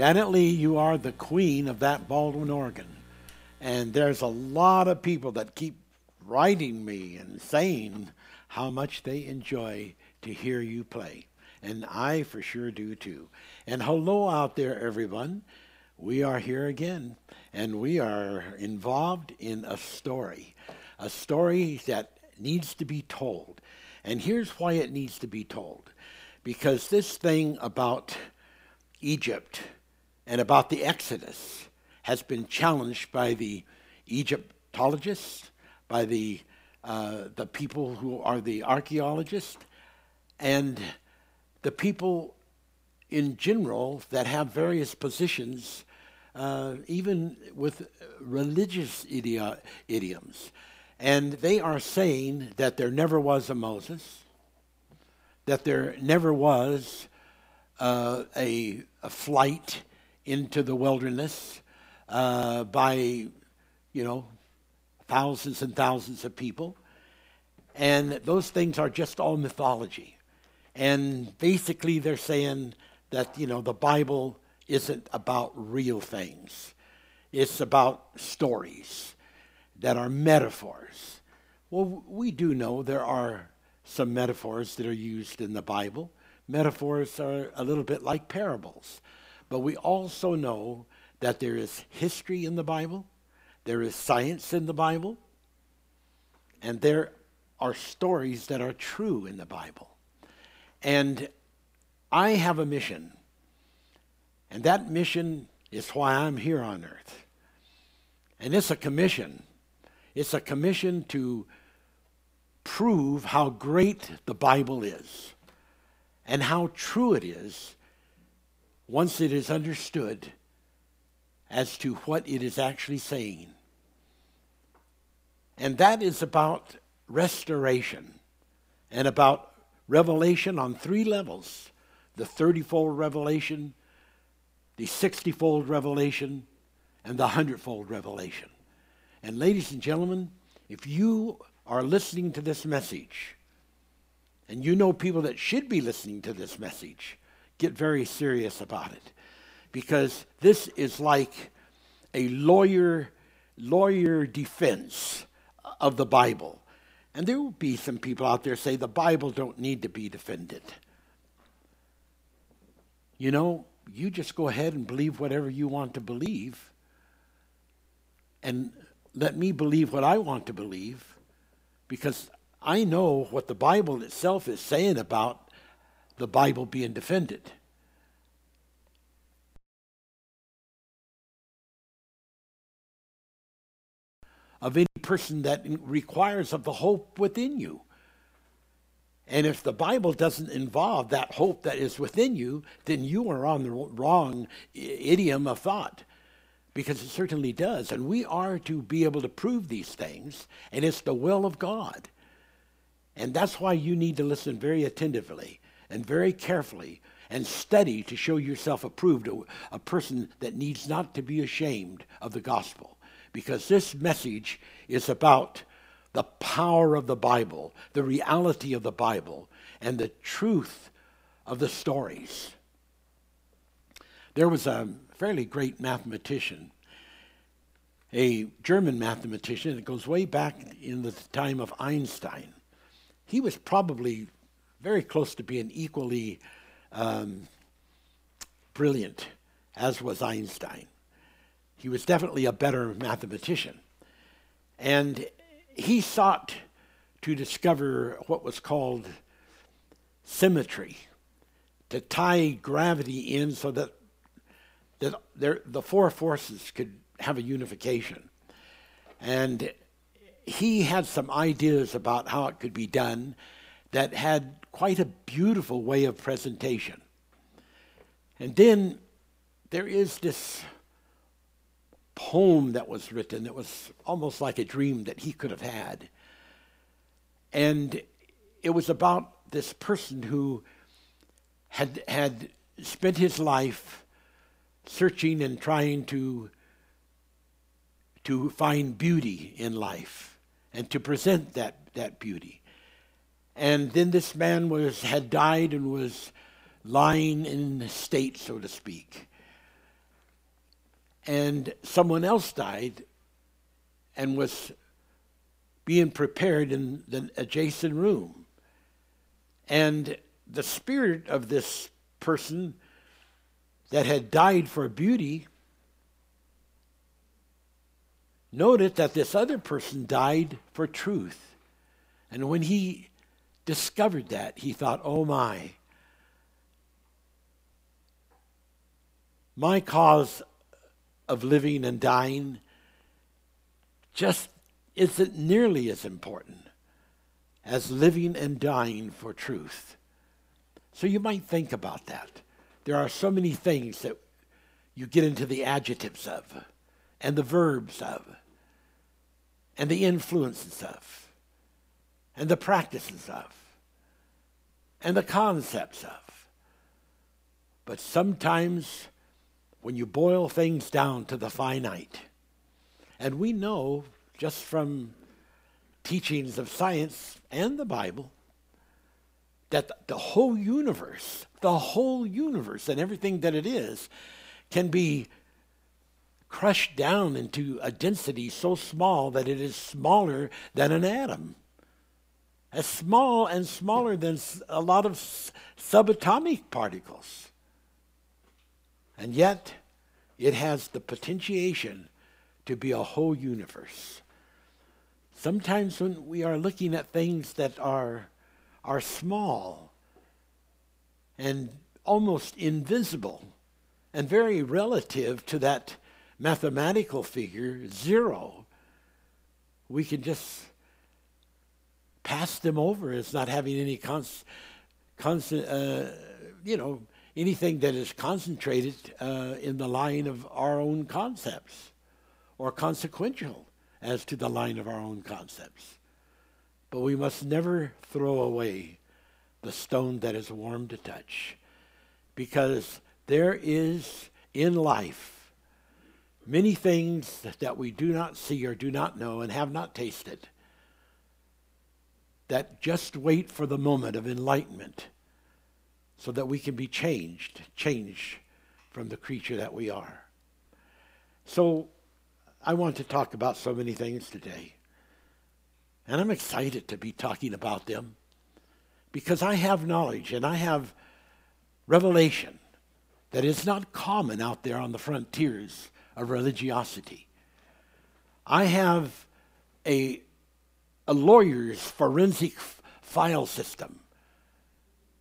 Janet Lee, you are the queen of that Baldwin organ. And there's a lot of people that keep writing me and saying how much they enjoy to hear you play. And I for sure do too. And hello out there, everyone. We are here again, and we are involved in a story, a story that needs to be told. And here's why it needs to be told because this thing about Egypt and about the Exodus has been challenged by the Egyptologists, by the, uh, the people who are the archaeologists, and the people in general that have various positions, uh, even with religious idi- idioms. And they are saying that there never was a Moses, that there never was uh, a, a, flight into the wilderness uh, by, you know, thousands and thousands of people. And those things are just all mythology. And basically, they're saying that, you know, the Bible isn't about real things, it's about stories that are metaphors. Well, we do know there are some metaphors that are used in the Bible. Metaphors are a little bit like parables. But we also know that there is history in the Bible, there is science in the Bible, and there are stories that are true in the Bible. And I have a mission, and that mission is why I'm here on earth. And it's a commission. It's a commission to prove how great the Bible is and how true it is once it is understood as to what it is actually saying. And that is about restoration and about revelation on three levels the 30 fold revelation, the 60 fold revelation, and the 100 fold revelation. And, ladies and gentlemen, if you are listening to this message, and you know people that should be listening to this message, get very serious about it. Because this is like a lawyer lawyer defense of the Bible. And there will be some people out there say the Bible don't need to be defended. You know, you just go ahead and believe whatever you want to believe. And let me believe what I want to believe because I know what the Bible itself is saying about the Bible being defended. of any person that requires of the hope within you. And if the Bible doesn't involve that hope that is within you, then you are on the wrong idiom of thought. Because it certainly does. And we are to be able to prove these things, and it's the will of God. And that's why you need to listen very attentively and very carefully and study to show yourself approved, a person that needs not to be ashamed of the gospel because this message is about the power of the Bible, the reality of the Bible, and the truth of the stories. There was a fairly great mathematician, a German mathematician. It goes way back in the time of Einstein. He was probably very close to being equally um, brilliant as was Einstein. He was definitely a better mathematician. And he sought to discover what was called symmetry, to tie gravity in so that, that there, the four forces could have a unification. And he had some ideas about how it could be done that had quite a beautiful way of presentation. And then there is this poem that was written that was almost like a dream that he could have had. And it was about this person who had, had spent his life searching and trying to, to find beauty in life and to present that, that beauty. And then this man was, had died and was lying in state, so to speak. and someone else died and was being prepared in the adjacent room. And the spirit of this person that had died for beauty noted that this other person died for truth. And when he discovered that, he thought, oh my, my cause of living and dying just isn't nearly as important as living and dying for truth. So you might think about that. There are so many things that you get into the adjectives of, and the verbs of, and the influences of, and the practices of, and the concepts of. But sometimes when you boil things down to the finite, and we know just from teachings of science and the Bible that the whole universe, the whole universe and everything that it is, can be crushed down into a density so small that it is smaller than an atom. As small and smaller than a lot of subatomic particles. And yet, it has the potentiation to be a whole universe. Sometimes when we are looking at things that are, are small and almost invisible and very relative to that mathematical figure, zero, we can just pass them over as not having any cons, cons uh, you know, anything that is concentrated uh, in the line of our own concepts or consequential as to the line of our own concepts. But we must never throw away the stone that is warm to touch because there is in life many things that we do not see or do not know and have not tasted that just wait for the moment of enlightenment so that we can be changed, changed from the creature that we are. So I want to talk about so many things today. And I'm excited to be talking about them because I have knowledge and I have revelation that is not common out there on the frontiers of religiosity. I have a, a lawyer's forensic file system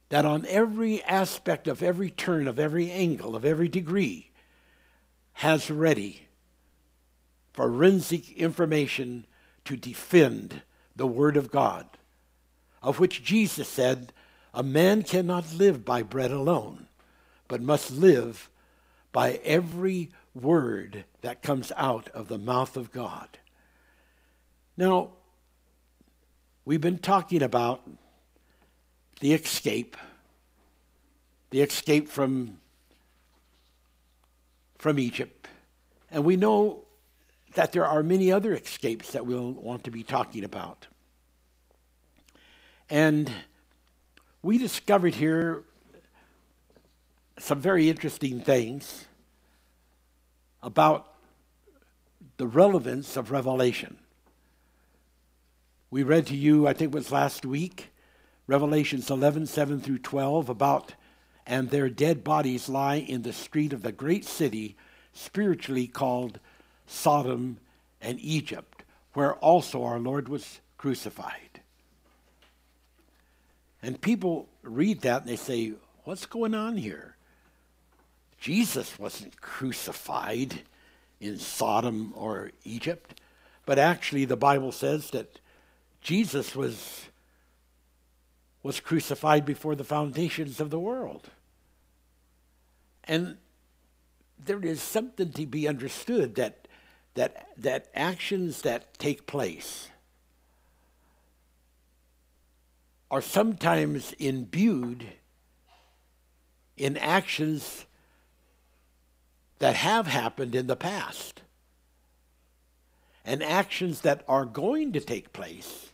that on every aspect of every turn, of every angle, of every degree, has ready forensic information to defend the Word of God, of which Jesus said, A man cannot live by bread alone, but must live by every word that comes out of the mouth of God. Now, we've been talking about the escape, the escape from, from Egypt. And we know that there are many other escapes that we'll want to be talking about. And we discovered here some very interesting things about the relevance of revelation. We read to you, I think it was last week, Revelations 11, 7 through 12, about, and their dead bodies lie in the street of the great city, spiritually called Sodom and Egypt, where also our Lord was crucified. And people read that and they say, What's going on here? Jesus wasn't crucified in Sodom or Egypt, but actually the Bible says that Jesus was was crucified before the foundations of the world. And there is something to be understood that, that, that actions that take place are sometimes imbued in actions that have happened in the past and actions that are going to take place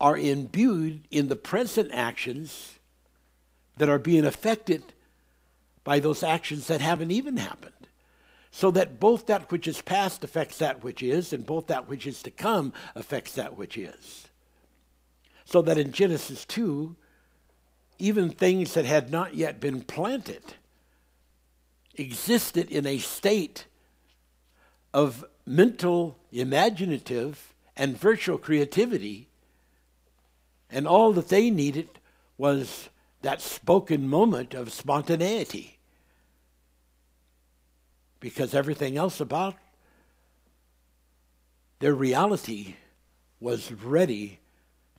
are imbued in the present actions that are being affected by those actions that haven't even happened. so that both that which is past affects that which is, and both that which is to come affects that which is. So that in Genesis 2, even things that had not yet been planted existed in a state of mental, imaginative, and virtual creativity, and all that they needed was that spoken moment of spontaneity. Because everything else about their reality was ready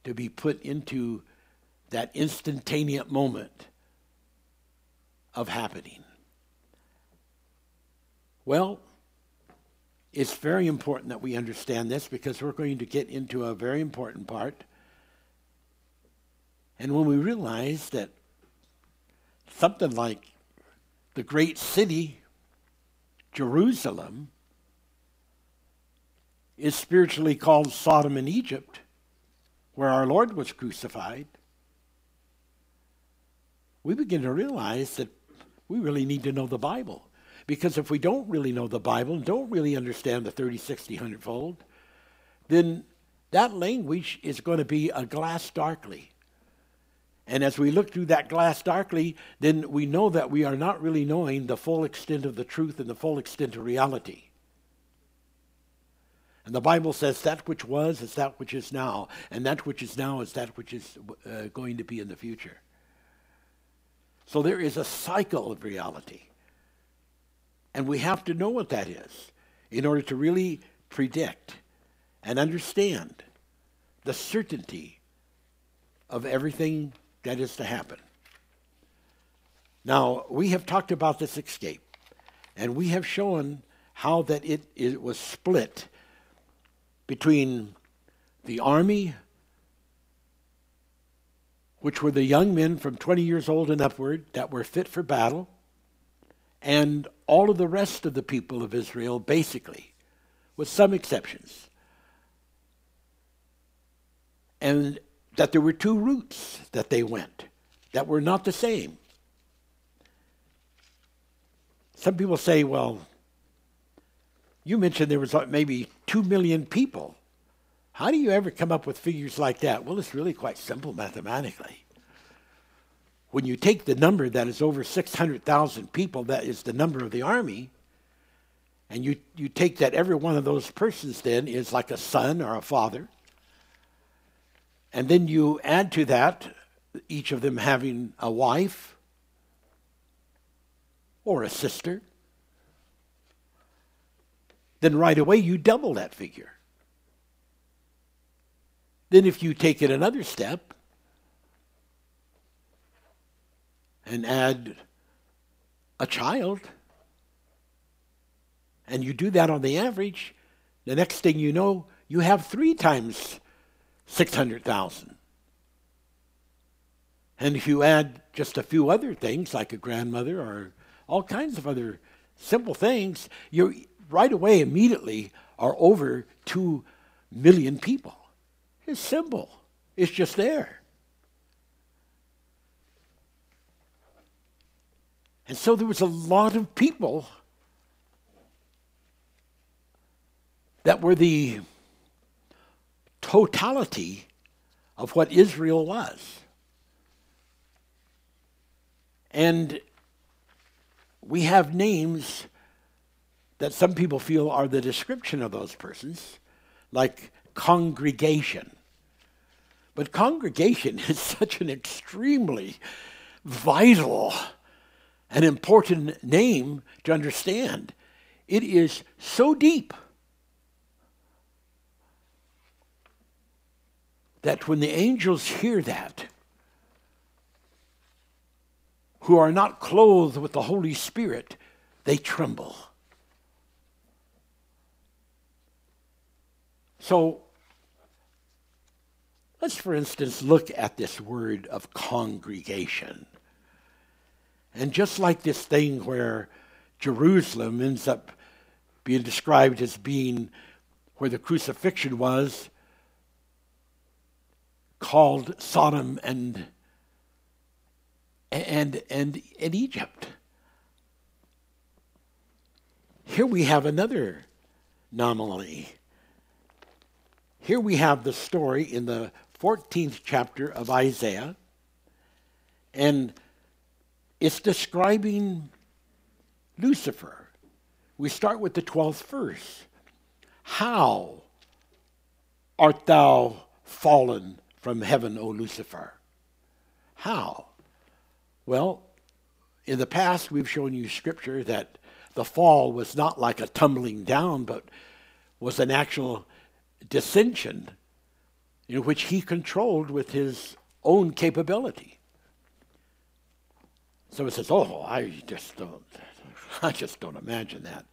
to be put into that instantaneous moment of happening. Well, it's very important that we understand this because we're going to get into a very important part. And when we realize that something like the great city, Jerusalem, is spiritually called Sodom and Egypt, where our Lord was crucified, we begin to realize that we really need to know the Bible. Because if we don't really know the Bible and don't really understand the 30, 60, 100 fold, then that language is going to be a glass darkly. And as we look through that glass darkly, then we know that we are not really knowing the full extent of the truth and the full extent of reality. And the Bible says that which was is that which is now, and that which is now is that which is uh, going to be in the future. So there is a cycle of reality. And we have to know what that is in order to really predict and understand the certainty of everything that is to happen. Now, we have talked about this escape, and we have shown how that it, it was split between the army, which were the young men from 20 years old and upward that were fit for battle, and all of the rest of the people of Israel, basically, with some exceptions. And that there were two routes that they went that were not the same. Some people say, well, you mentioned there was maybe 2 million people. How do you ever come up with figures like that? Well, it's really quite simple mathematically when you take the number that is over 600,000 people, that is the number of the army, and you, you take that every one of those persons then is like a son or a father, and then you add to that each of them having a wife or a sister, then right away you double that figure. Then, if you take it another step, and add a child, and you do that on the average, the next thing you know, you have three times 600,000. And if you add just a few other things, like a grandmother or all kinds of other simple things, you're right away, immediately, are over 2 million people. It's simple, it's just there. And so there was a lot of people that were the totality of what Israel was. And we have names that some people feel are the description of those persons, like congregation. But congregation is such an extremely vital an important name to understand. It is so deep that when the angels hear that, who are not clothed with the Holy Spirit, they tremble. So, let's, for instance, look at this word of congregation. And just like this thing where Jerusalem ends up being described as being where the crucifixion was, called Sodom and and and, and Egypt. Here here we have another anomaly. Here we have the story in the 14th chapter of Isaiah, and it's describing Lucifer. We start with the 12th verse. How art thou fallen from heaven, O Lucifer? How? Well, in the past, we've shown you scripture that the fall was not like a tumbling down, but was an actual dissension in which he controlled with his own capability. So it says, "Oh, I just don't, I just don't imagine that."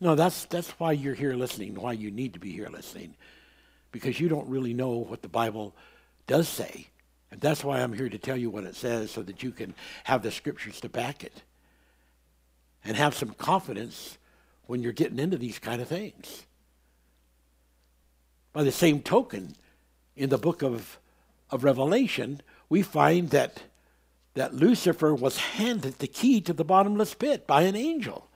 No, that's that's why you're here listening. Why you need to be here listening, because you don't really know what the Bible does say, and that's why I'm here to tell you what it says, so that you can have the scriptures to back it, and have some confidence when you're getting into these kind of things. By the same token, in the book of, of Revelation, we find that, that Lucifer was handed the key to the bottomless pit by an angel.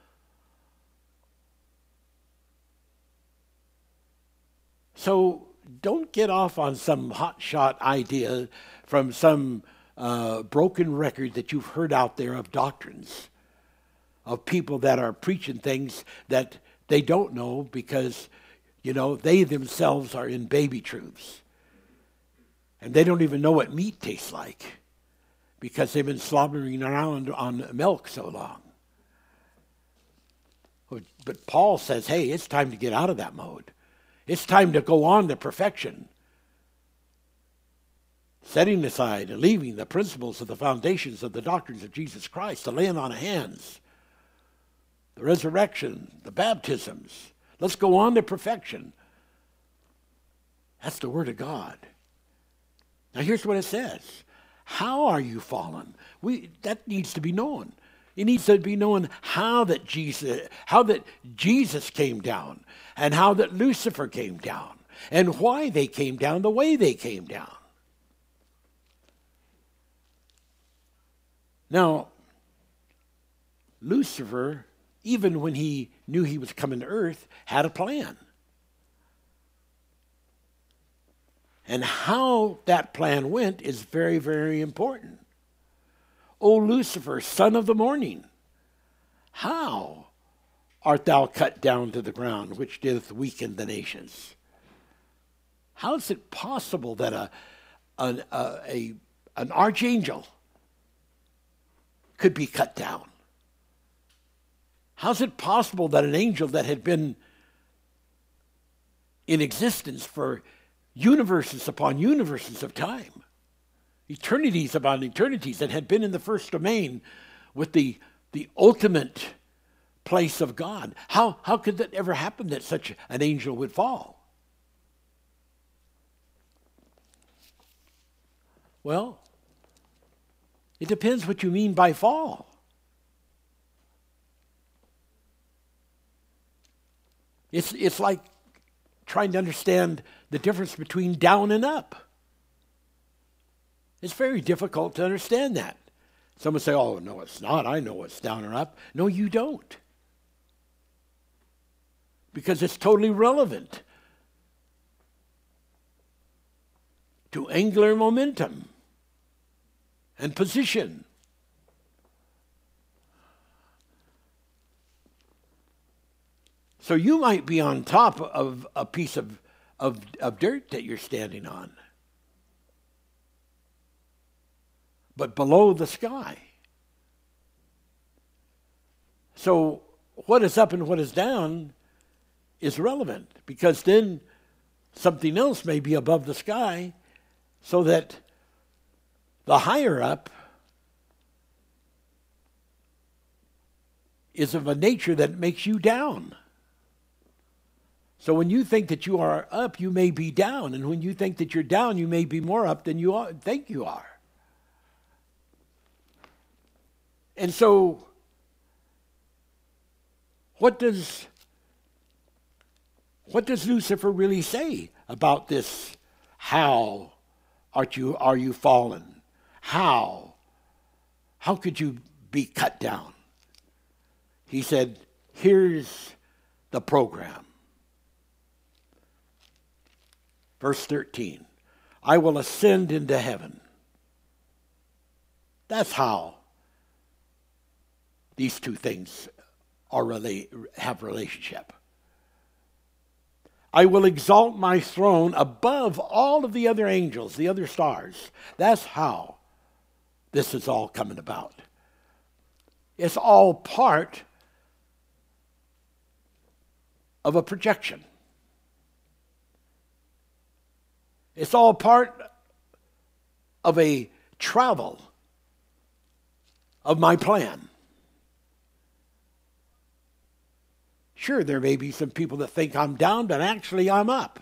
So don't get off on some hotshot idea from some uh, broken record that you've heard out there of doctrines, of people that are preaching things that they don't know because, you know, they themselves are in baby truths. And they don't even know what meat tastes like because they've been slobbering around on milk so long. But Paul says, hey, it's time to get out of that mode. It's time to go on to perfection. Setting aside and leaving the principles of the foundations of the doctrines of Jesus Christ, the laying on of hands, the resurrection, the baptisms. Let's go on to perfection. That's the Word of God. Now here's what it says. How are you fallen? We, that needs to be known. It needs to be known how that Jesus, how that Jesus came down, and how that Lucifer came down, and why they came down the way they came down. Now, Lucifer, even when he knew he was coming to earth, had a plan. And how that plan went is very, very important. O Lucifer, son of the morning, how art thou cut down to the ground, which didst weaken the nations? How is it possible that a, an, a, a, an archangel could be cut down? How is it possible that an angel that had been in existence for universes upon universes of time, eternities upon eternities that had been in the first domain with the, the ultimate place of God. How, how could that ever happen that such an angel would fall? Well, it depends what you mean by fall. It's, it's like trying to understand the difference between down and up. It's very difficult to understand that. Someone say, oh, no, it's not. I know it's down or up. No, you don't. Because it's totally relevant to angular momentum and position. So you might be on top of a piece of, of, of dirt that you're standing on, but below the sky. So what is up and what is down is relevant because then something else may be above the sky so that the higher up is of a nature that makes you down. So when you think that you are up, you may be down. And when you think that you're down, you may be more up than you are, think you are. And so, what does what does Lucifer really say about this? How art you are you fallen? How? How could you be cut down? He said, Here's the program. Verse 13 I will ascend into heaven. That's how these two things are relate, have relationship. I will exalt my throne above all of the other angels, the other stars. That's how this is all coming about. It's all part of a projection. It's all part of a travel of my plan. Sure, there may be some people that think I'm down, but actually I'm up.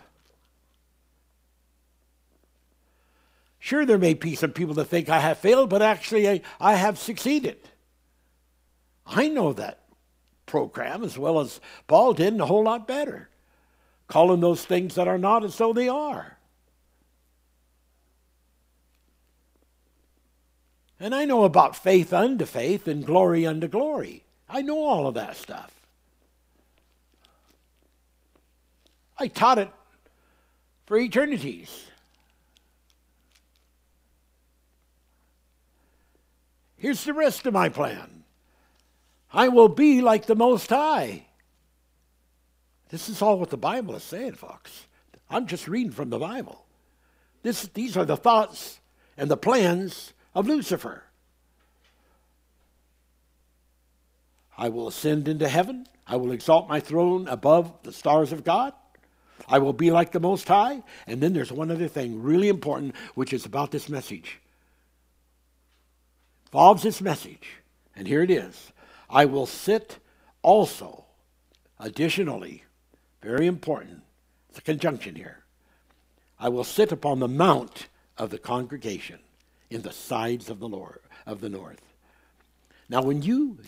Sure, there may be some people that think I have failed, but actually I, I have succeeded. I know that program as well as Paul did, and a whole lot better. Calling those things that are not as though they are. And I know about faith unto faith and glory unto glory. I know all of that stuff. I taught it for eternities. Here's the rest of my plan I will be like the Most High. This is all what the Bible is saying, folks. I'm just reading from the Bible. This, these are the thoughts and the plans of Lucifer. I will ascend into heaven. I will exalt my throne above the stars of God. I will be like the Most High. And then there's one other thing really important, which is about this message. Involves this message. And here it is I will sit also, additionally, very important, it's a conjunction here. I will sit upon the mount of the congregation in the sides of the Lord of the north. Now, when you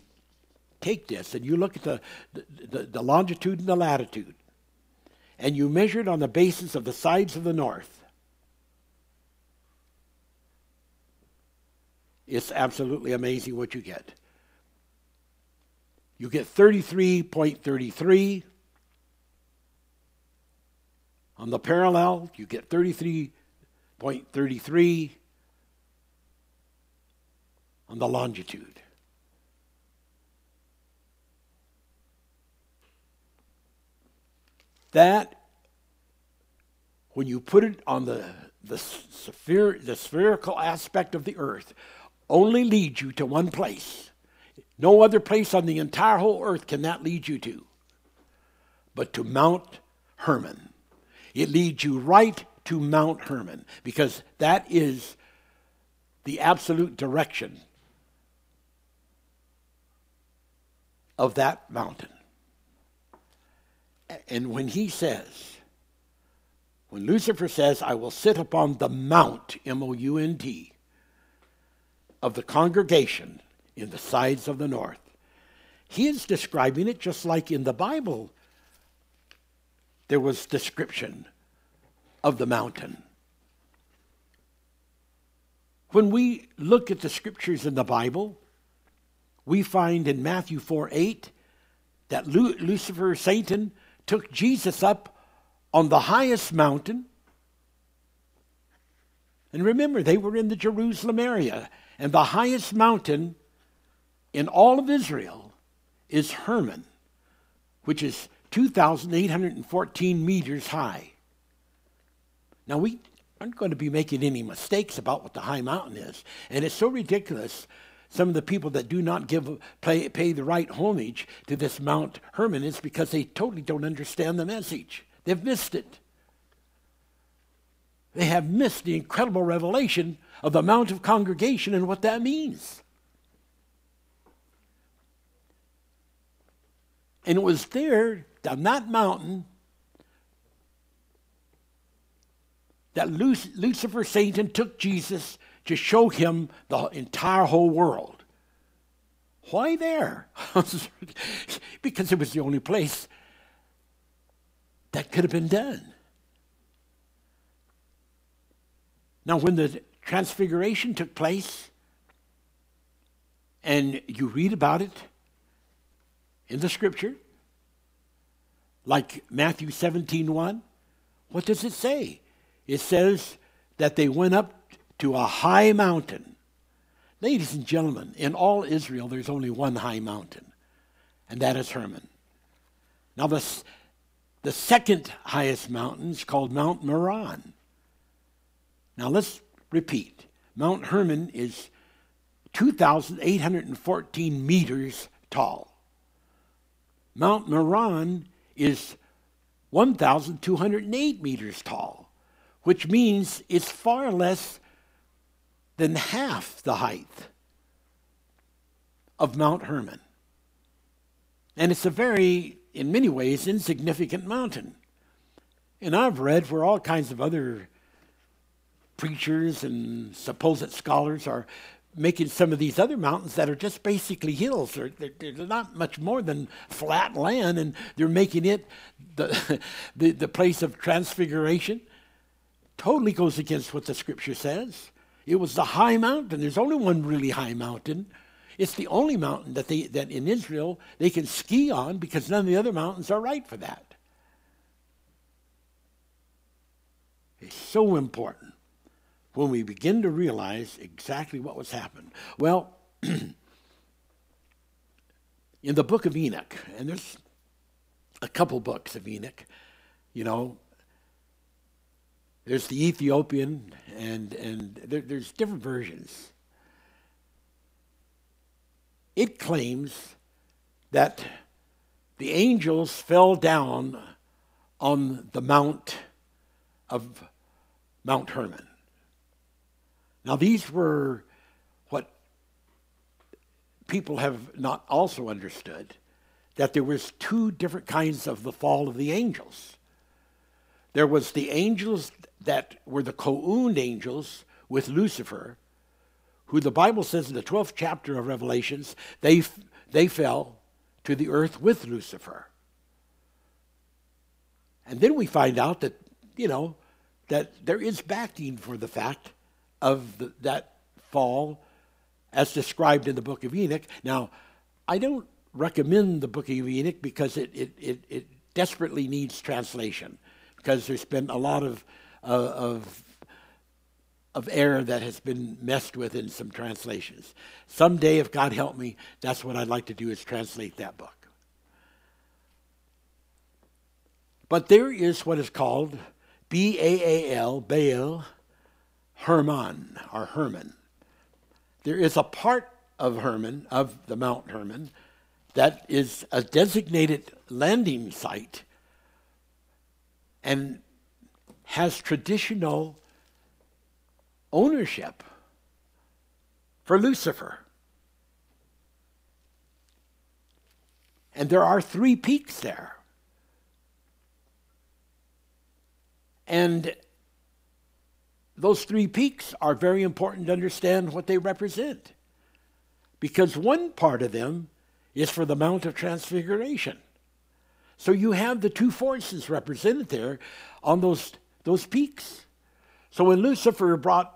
take this and you look at the, the, the longitude and the latitude, and you measure it on the basis of the sides of the north, it's absolutely amazing what you get. You get 33.33 on the parallel, you get 33.33 on the longitude. That, when you put it on the, the, sphere, the spherical aspect of the earth, only leads you to one place. No other place on the entire whole earth can that lead you to, but to Mount Hermon. It leads you right to Mount Hermon because that is the absolute direction of that mountain. And when he says, when Lucifer says, I will sit upon the mount, M O U N T, of the congregation in the sides of the north, he is describing it just like in the Bible there was description of the mountain. When we look at the scriptures in the Bible, we find in Matthew 4 8 that Lucifer, Satan, took Jesus up on the highest mountain. And remember, they were in the Jerusalem area, and the highest mountain in all of Israel is Hermon, which is 2,814 meters high. Now, we aren't going to be making any mistakes about what the high mountain is. And it's so ridiculous some of the people that do not give pay, pay the right homage to this Mount Hermon is because they totally don't understand the message. They've missed it. They have missed the incredible revelation of the Mount of Congregation and what that means. And it was there, on that mountain, that Lucifer, Satan, took Jesus to show him the entire whole world. Why there? because it was the only place that could have been done. Now, when the transfiguration took place, and you read about it, in the scripture, like Matthew 17 1, what does it say? It says that they went up to a high mountain. Ladies and gentlemen, in all Israel, there's only one high mountain, and that is Hermon. Now, the, the second highest mountain is called Mount Meron. Now, let's repeat Mount Hermon is 2,814 meters tall. Mount Meron is 1,208 meters tall, which means it's far less than half the height of Mount Hermon. And it's a very, in many ways, insignificant mountain. And I've read where all kinds of other preachers and supposed scholars are making some of these other mountains that are just basically hills. They're, they're, they're, not much more than flat land, and they're making it the, the, the place of transfiguration. Totally goes against what the scripture says. It was the high mountain. There's only one really high mountain. It's the only mountain that, they, that in Israel they can ski on because none of the other mountains are right for that. It's so important when we begin to realize exactly what was happening. Well, in the book of Enoch, and there's a couple books of Enoch, you know, there's the Ethiopian, and, and there, there's different versions. It claims that the angels fell down on the mount of Mount Hermon. Now, these were what people have not also understood that there was two different kinds of the fall of the angels. There was the angels that were the co-owned angels with Lucifer, who the Bible says in the 12th chapter of Revelations, they, they fell to the earth with Lucifer. And then we find out that, you know, that there is backing for the fact of the, that fall as described in the book of Enoch. Now, I don't recommend the book of Enoch because it, it, it, it desperately needs translation because there's been a lot of, of, of error that has been messed with in some translations. Someday, if God help me, that's what I'd like to do is translate that book. But there is what is called B A A L, Baal, Hermon or Hermon. There is a part of Hermon, of the Mount Hermon, that is a designated landing site and has traditional ownership for Lucifer. And there are three peaks there. And those three peaks are very important to understand what they represent. Because one part of them is for the Mount of Transfiguration. So you have the two forces represented there on those, those peaks. So when Lucifer brought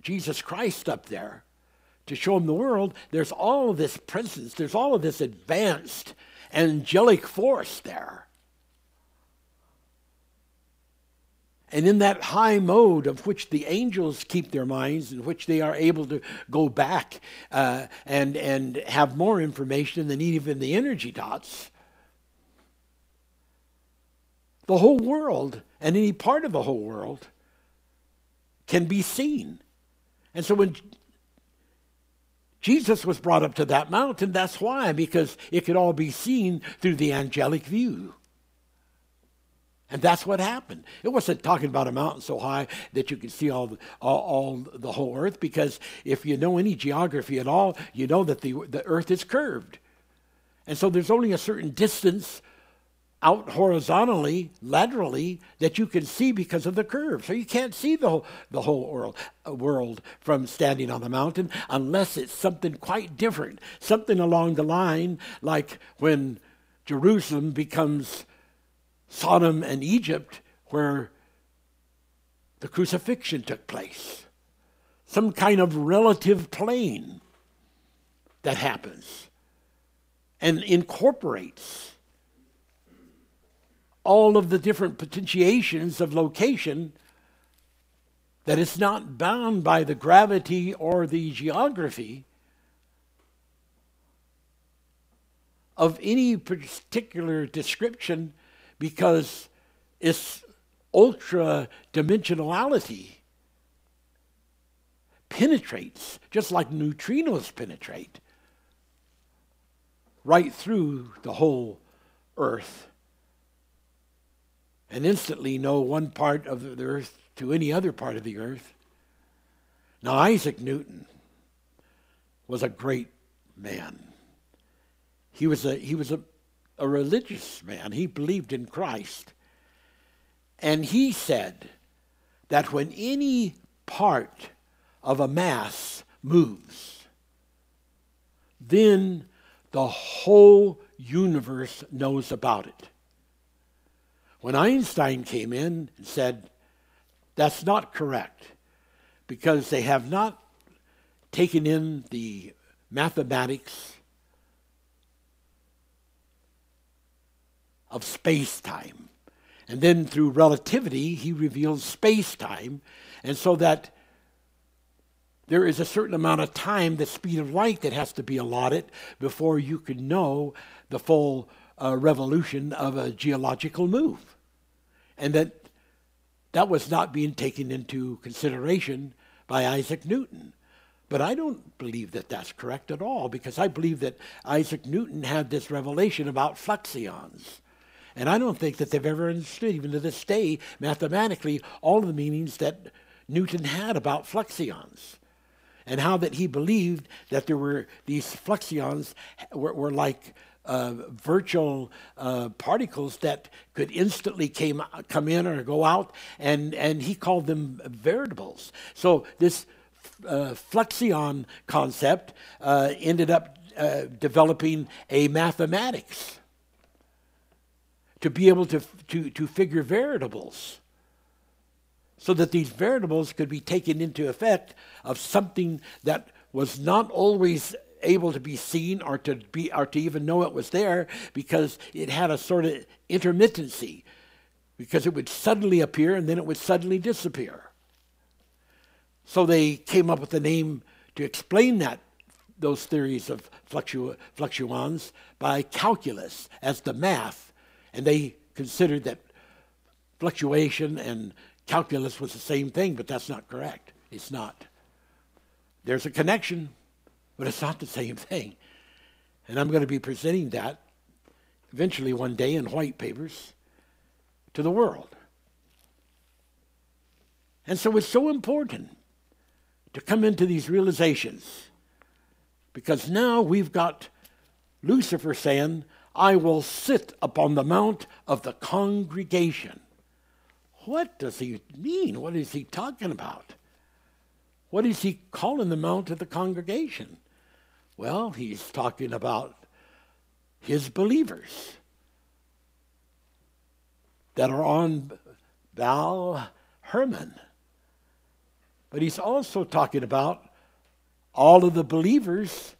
Jesus Christ up there to show him the world, there's all of this presence, there's all of this advanced angelic force there. And in that high mode of which the angels keep their minds, in which they are able to go back uh, and, and have more information than even the energy dots, the whole world and any part of the whole world can be seen. And so when Jesus was brought up to that mountain, that's why, because it could all be seen through the angelic view. And that's what happened. It wasn't talking about a mountain so high that you could see all the, all, all, the whole earth, because if you know any geography at all, you know that the, the earth is curved. And so there's only a certain distance out horizontally, laterally, that you can see because of the curve. So you can't see the whole, the whole world, uh, world from standing on the mountain unless it's something quite different, something along the line like when Jerusalem becomes Sodom and Egypt, where the crucifixion took place. Some kind of relative plane that happens. and incorporates all of the different potentiations of location that it's not bound by the gravity or the geography of any particular description because its ultra dimensionality penetrates, just like neutrinos penetrate, right through the whole earth and instantly know one part of the earth to any other part of the earth. Now, Isaac Newton was a great man. He was a, he was a, a religious man. He believed in Christ. And he said that when any part of a mass moves, then the whole universe knows about it. When Einstein came in and said, that's not correct, because they have not taken in the mathematics of space time. And then through relativity, he reveals space time. And so that there is a certain amount of time, the speed of light, that has to be allotted before you can know the full uh, revolution of a geological move. And that that was not being taken into consideration by Isaac Newton. But I don't believe that that's correct at all because I believe that Isaac Newton had this revelation about fluxions. And I don't think that they've ever understood, even to this day, mathematically, all of the meanings that Newton had about fluxions. And how that he believed that there were these fluxions were, were like uh, virtual uh, particles that could instantly came, come in or go out, and, and he called them variables. So this uh, fluxion concept uh, ended up uh, developing a mathematics to be able to, to, to figure variables so that these variables could be taken into effect of something that was not always able to be seen or to be or to even know it was there because it had a sort of intermittency because it would suddenly appear and then it would suddenly disappear. So they came up with a name to explain that those theories of fluctu- fluctuons by calculus as the math. And they considered that fluctuation and calculus was the same thing but that's not correct. It's not. There's a connection but it's not the same thing. And I'm going to be presenting that eventually one day in white papers to the world. And so it's so important to come into these realizations because now we've got Lucifer saying, I will sit upon the mount of the congregation. What does he mean? What is he talking about? What is he calling the mount of the congregation? Well, he's talking about his believers that are on Baal Hermon. But he's also talking about all of the believers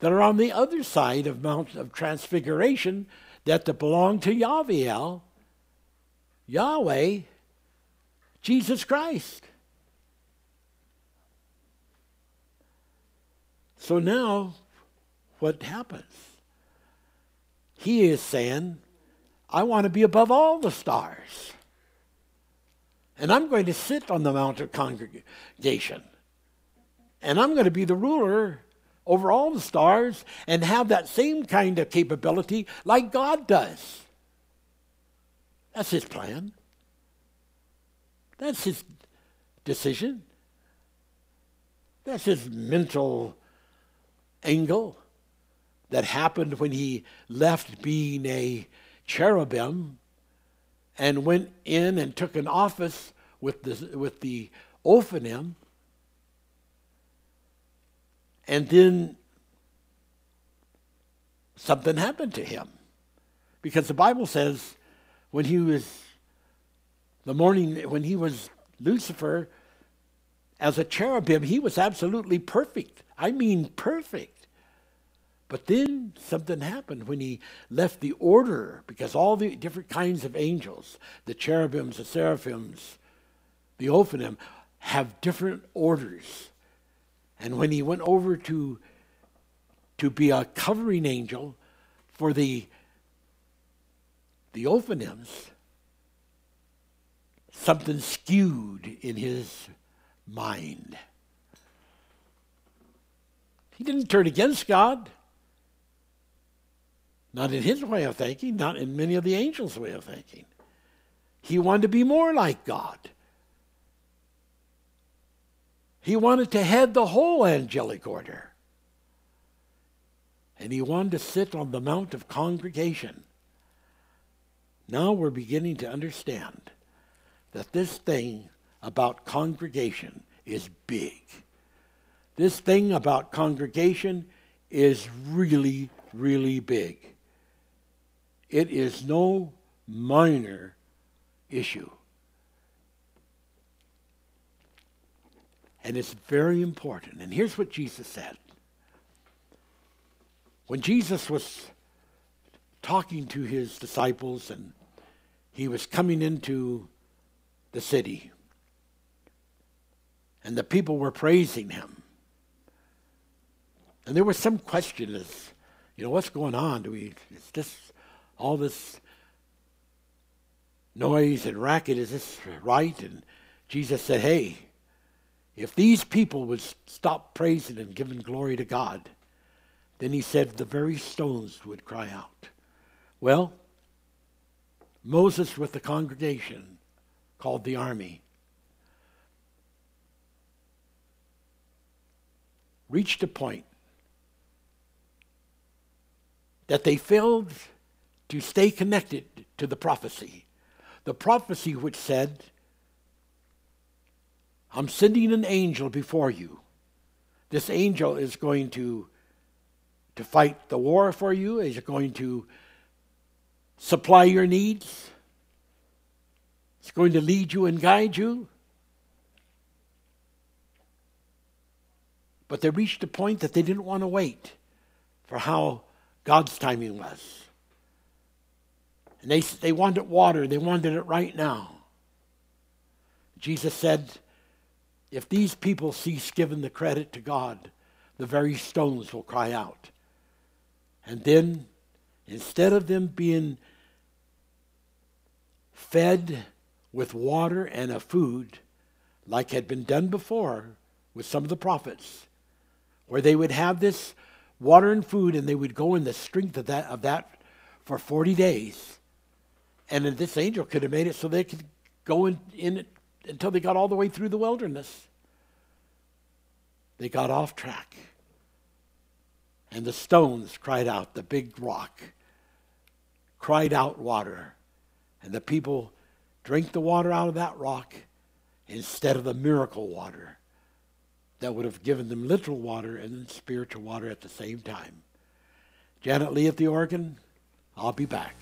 that are on the other side of Mount of Transfiguration that belong to Yahweh, Yahweh, Jesus Christ. So now, what happens? He is saying, I want to be above all the stars. And I'm going to sit on the Mount of Congregation. And I'm going to be the ruler over all the stars and have that same kind of capability like God does. That's his plan. That's his decision. That's his mental angle that happened when he left being a cherubim and went in and took an office with the, with the Ophanim. And then something happened to him. Because the Bible says when he was the morning, when he was Lucifer, as a cherubim, he was absolutely perfect. I mean, perfect. But then something happened when he left the order, because all the different kinds of angels, the cherubims, the seraphims, the ophanim, have different orders. And when he went over to, to be a covering angel for the, the ophanims, something skewed in his mind. He didn't turn against God. Not in his way of thinking, not in many of the angels' way of thinking. He wanted to be more like God. He wanted to head the whole angelic order. And he wanted to sit on the Mount of Congregation. Now we're beginning to understand that this thing about congregation is big. This thing about congregation is really, really big. It is no minor issue. And it's very important. And here's what Jesus said. When Jesus was talking to his disciples and he was coming into the city, and the people were praising him. And there was some question as, you know, what's going on? Do we, is this all this noise and racket, is this right? And Jesus said, hey, if these people would stop praising and giving glory to God, then he said the very stones would cry out. Well, Moses with the congregation called the army reached a point that they failed to stay connected to the prophecy. The prophecy which said, I'm sending an angel before you. This angel is going to, to fight the war for you, is going to supply your needs, it's going to lead you and guide you. But they reached a point that they didn't want to wait for how God's timing was. And they, they wanted water, they wanted it right now. Jesus said, if these people cease giving the credit to God, the very stones will cry out. And then, instead of them being fed with water and a food, like had been done before with some of the prophets, where they would have this water and food and they would go in the strength of that, of that for 40 days. And this angel could have made it so they could go in, in it until they got all the way through the wilderness. They got off track. And the stones cried out, the big rock cried out water. And the people drank the water out of that rock instead of the miracle water that would have given them literal water and spiritual water at the same time. Janet Lee at the organ, I'll be back.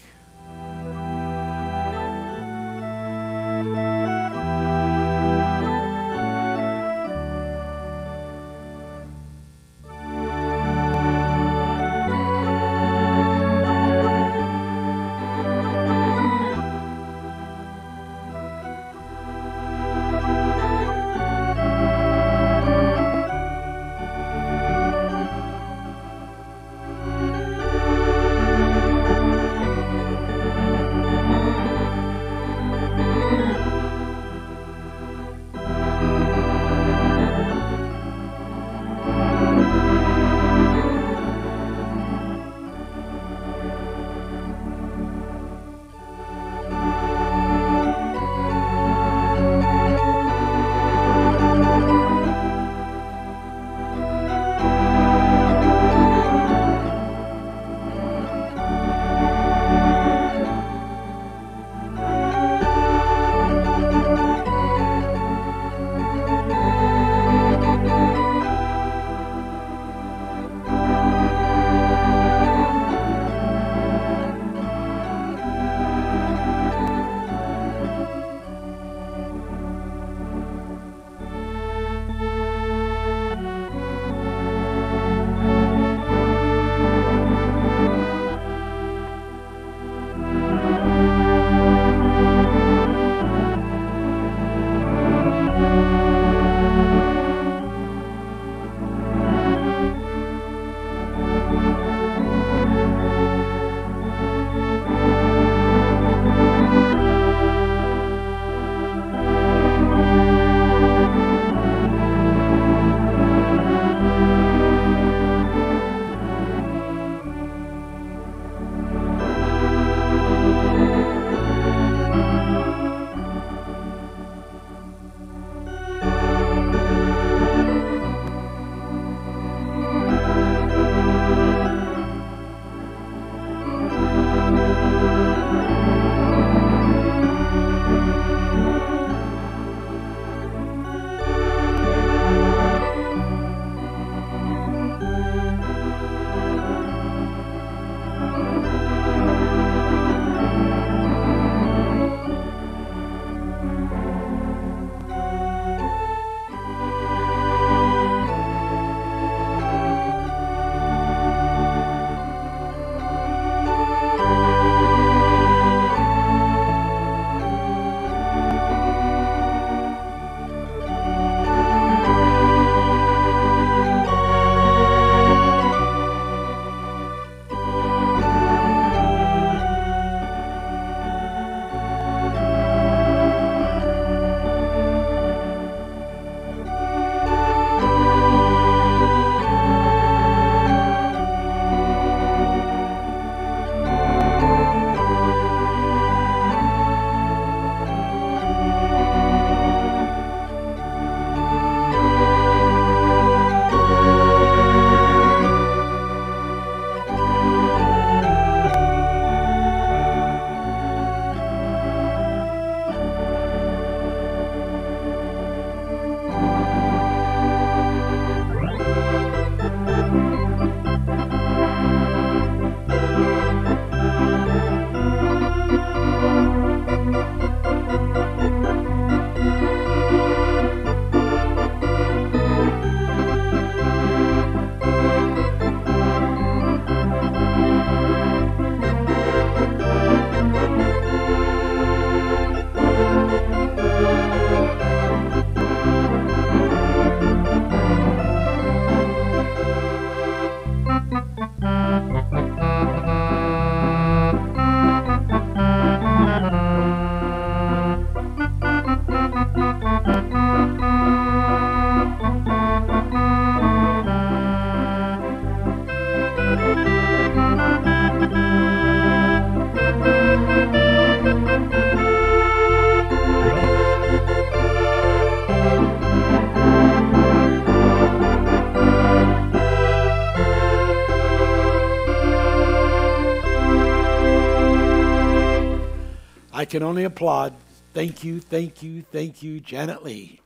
Can only applaud. Thank you, thank you, thank you, Janet Lee.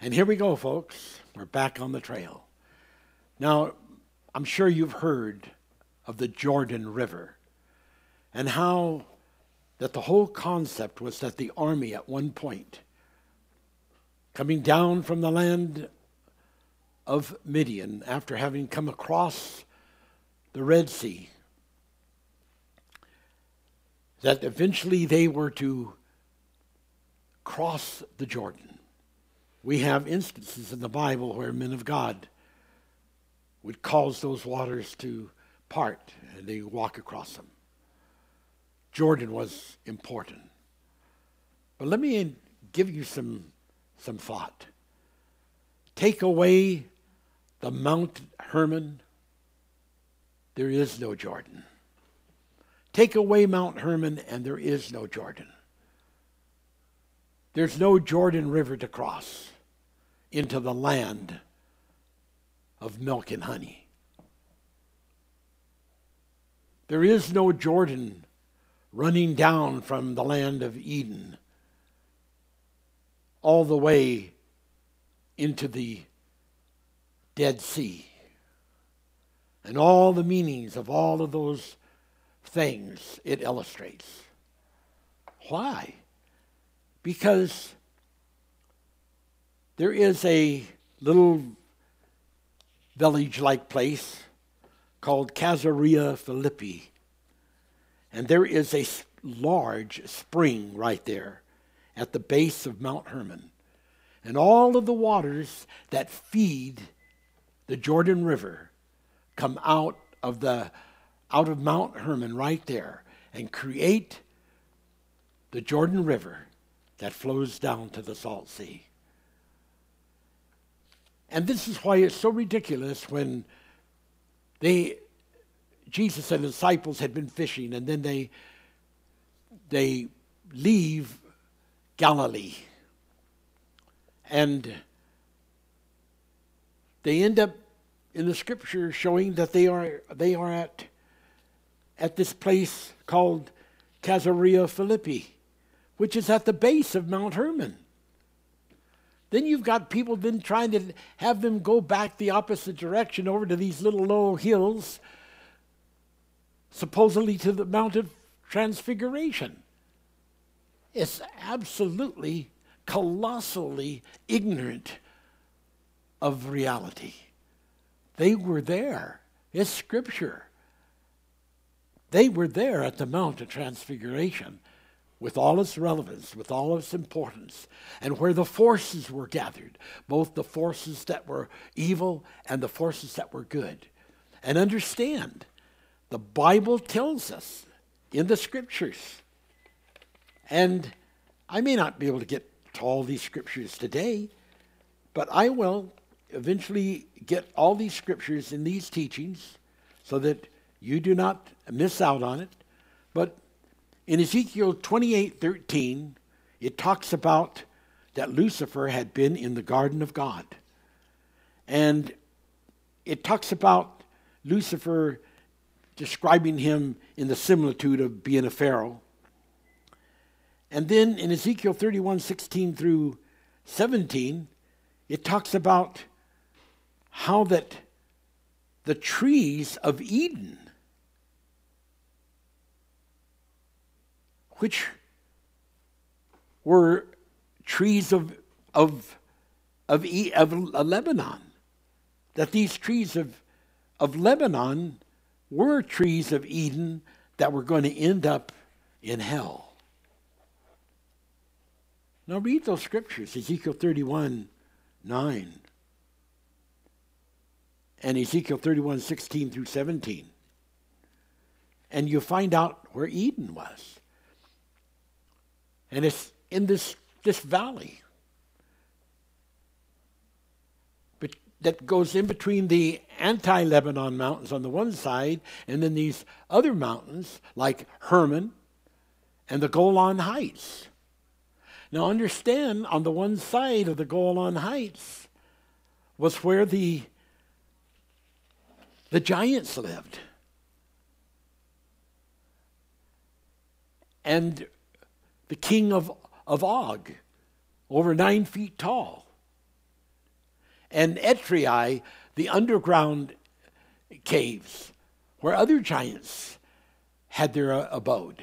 And here we go, folks. We're back on the trail. Now, I'm sure you've heard of the Jordan River and how that the whole concept was that the army at one point, coming down from the land of Midian after having come across the Red Sea, that eventually they were to cross the Jordan. We have instances in the Bible where men of God would cause those waters to part and they walk across them. Jordan was important. But let me give you some, some thought. Take away the Mount Hermon, there is no Jordan. Take away Mount Hermon, and there is no Jordan. There's no Jordan River to cross into the land of milk and honey. There is no Jordan running down from the land of Eden all the way into the Dead Sea. And all the meanings of all of those things it illustrates. Why? Because there is a little village like place called Caesarea Philippi. And there is a large spring right there at the base of Mount Hermon. And all of the waters that feed the Jordan River come out of the out of Mount Hermon right there and create the Jordan River that flows down to the Salt Sea. And this is why it's so ridiculous when they Jesus and the disciples had been fishing and then they they leave Galilee. And they end up in the scripture showing that they are they are at at this place called Caesarea Philippi, which is at the base of Mount Hermon. Then you've got people then trying to have them go back the opposite direction over to these little low hills, supposedly to the Mount of Transfiguration. It's absolutely, colossally ignorant of reality. They were there. It's scripture. They were there at the Mount of Transfiguration with all its relevance, with all its importance, and where the forces were gathered, both the forces that were evil and the forces that were good. And understand, the Bible tells us in the scriptures, and I may not be able to get to all these scriptures today, but I will eventually get all these scriptures in these teachings so that you do not miss out on it. But in Ezekiel 28 13, it talks about that Lucifer had been in the garden of God. And it talks about Lucifer describing him in the similitude of being a Pharaoh. And then in Ezekiel 31 16 through 17, it talks about how that the trees of Eden which were trees of, of, of, of Lebanon. That these trees of, of Lebanon were trees of Eden that were going to end up in hell. Now read those scriptures, Ezekiel 31 9 and Ezekiel 31 16 through 17. And you find out where Eden was. And it's in this, this valley but that goes in between the anti Lebanon mountains on the one side and then these other mountains like Hermon and the Golan Heights. Now, understand on the one side of the Golan Heights was where the, the giants lived. And the king of, of Og, over nine feet tall. And Edrei, the underground caves, where other giants had their uh, abode.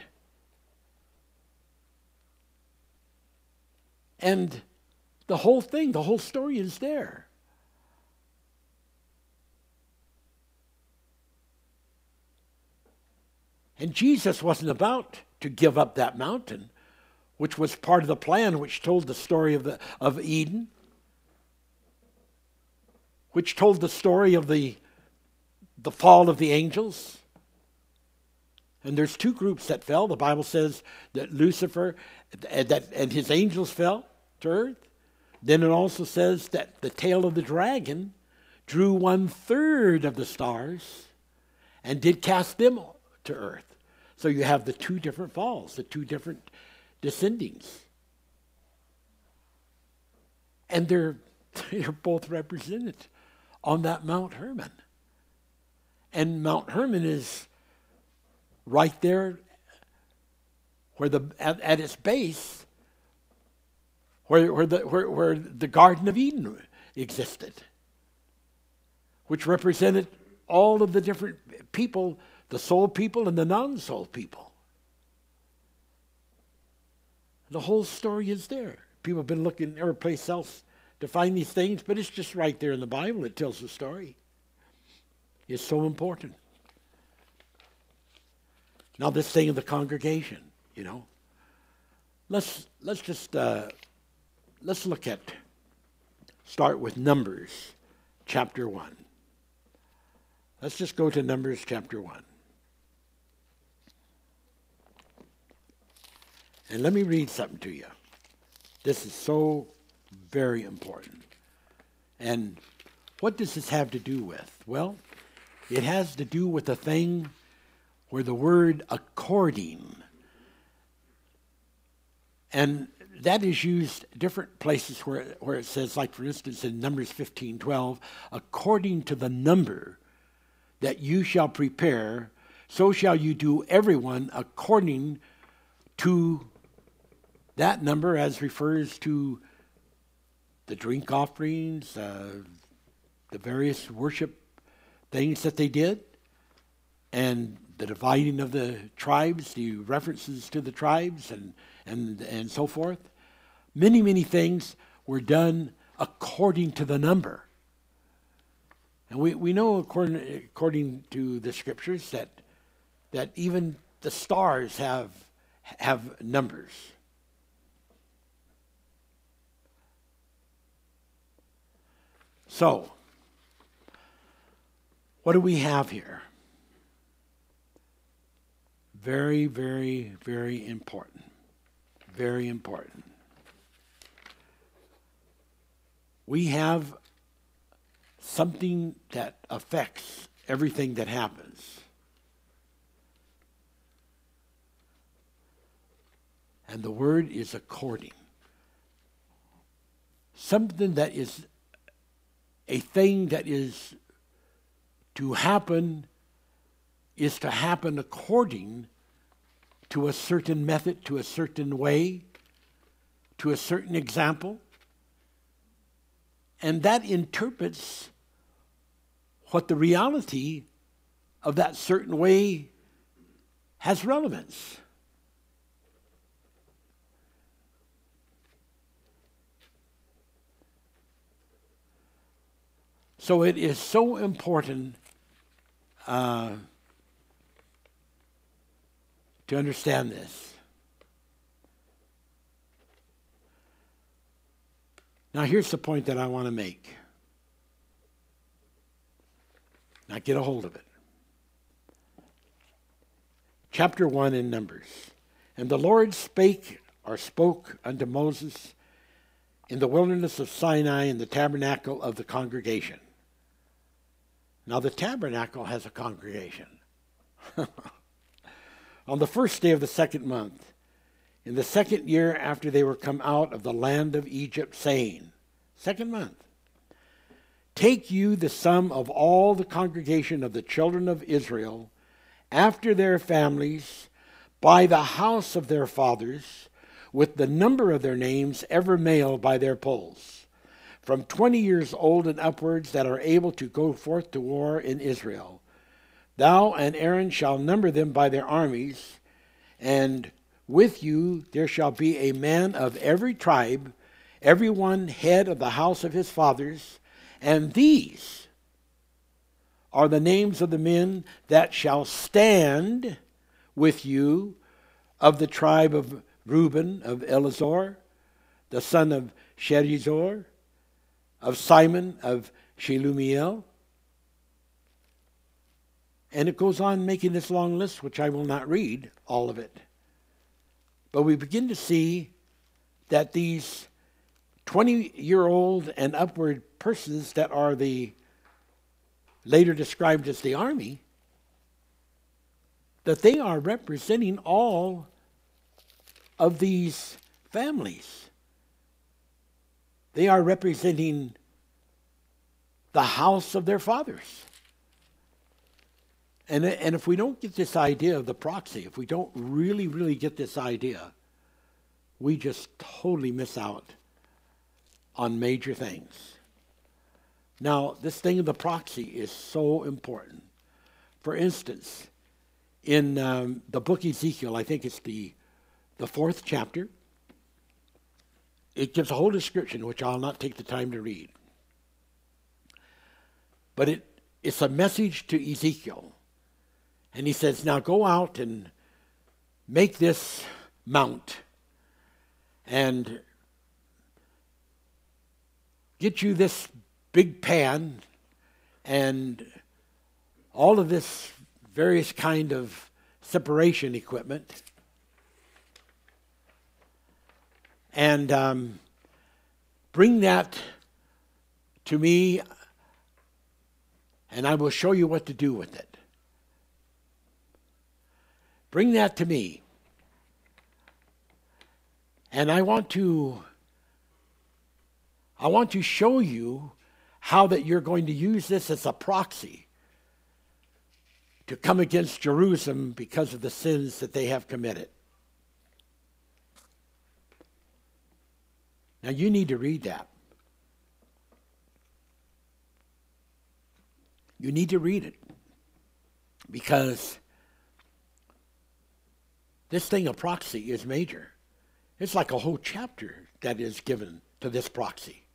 And the whole thing, the whole story is there. And Jesus wasn't about to give up that mountain, which was part of the plan which told the story of, the, of Eden, which told the story of the, the fall of the angels. And there's two groups that fell. The Bible says that Lucifer and, that, and his angels fell to earth. Then it also says that the tail of the dragon drew one third of the stars and did cast them to earth. So you have the two different falls, the two different descendings. And they're, they're both represented on that Mount Hermon. And Mount Hermon is right there where the at, at its base where, where, the, where, where the Garden of Eden existed, which represented all of the different people the soul people and the non soul people. The whole story is there. People have been looking every place else to find these things, but it's just right there in the Bible. It tells the story. It's so important. Now, this thing of the congregation, you know, let's let's just uh, let's look at start with Numbers, chapter one. Let's just go to Numbers chapter one. And let me read something to you. This is so very important. And what does this have to do with? Well, it has to do with a thing where the word according, and that is used different places where, where it says, like for instance in Numbers 15 12, according to the number that you shall prepare, so shall you do everyone according to that number as refers to the drink offerings, uh, the various worship things that they did, and the dividing of the tribes, the references to the tribes, and, and, and so forth. Many, many things were done according to the number. And we, we know, according, according to the scriptures, that, that even the stars have, have numbers. So, what do we have here? Very, very, very important. Very important. We have something that affects everything that happens. And the word is according. Something that is a thing that is to happen is to happen according to a certain method, to a certain way, to a certain example. And that interprets what the reality of that certain way has relevance. So it is so important uh, to understand this. Now, here's the point that I want to make. Now, get a hold of it. Chapter 1 in Numbers. And the Lord spake or spoke unto Moses in the wilderness of Sinai in the tabernacle of the congregation. Now, the tabernacle has a congregation. On the first day of the second month, in the second year after they were come out of the land of Egypt, saying, Second month, take you the sum of all the congregation of the children of Israel after their families by the house of their fathers, with the number of their names, every male by their polls, from twenty years old and upwards, that are able to go forth to war in Israel. Thou and Aaron shall number them by their armies, and with you there shall be a man of every tribe, every one head of the house of his fathers, and these are the names of the men that shall stand with you of the tribe of Reuben, of Elizur, the son of Sherizor, of Simeon, of Shelumiel. And it goes on making this long list, which I will not read all of it. But we begin to see that these 20 year old and upward persons that are the later described as the army, that they are representing all of these families. They are representing the house of their fathers. And, and if we don't get this idea of the proxy, if we don't really, really get this idea, we just totally miss out on major things. Now, this thing of the proxy is so important. For instance, in um, the book Ezekiel, I think it's the the fourth chapter. It gives a whole description, which I'll not take the time to read. But it, it's a message to Ezekiel. And he says, Now go out and make this mount and get you this big pan and all of this various kind of separation equipment and um, bring that to me, and I will show you what to do with it. Bring that to me. And I want to I want to show you how that you're going to use this as a proxy to come against Jerusalem because of the sins that they have committed. Now you need to read that. You need to read it because this thing of proxy is major. It's like a whole chapter that is given to this proxy.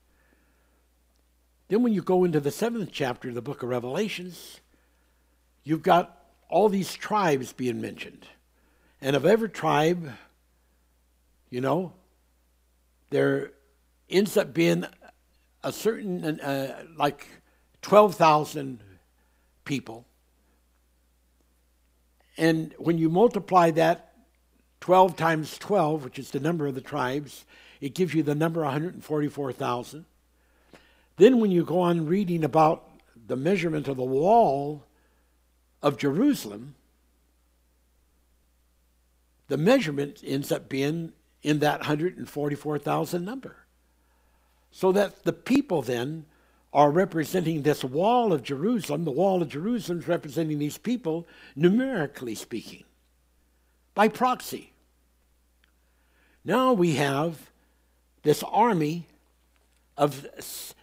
Then, when you go into the seventh chapter of the book of Revelations, you've got all these tribes being mentioned. And of every tribe, you know, there ends up being a certain, uh, like 12,000 people. And when you multiply that 12 times 12, which is the number of the tribes, it gives you the number 144,000. Then, when you go on reading about the measurement of the wall of Jerusalem, the measurement ends up being in that 144,000 number. So that the people then are representing this wall of Jerusalem. The wall of Jerusalem is representing these people, numerically speaking, by proxy. Now we have this army of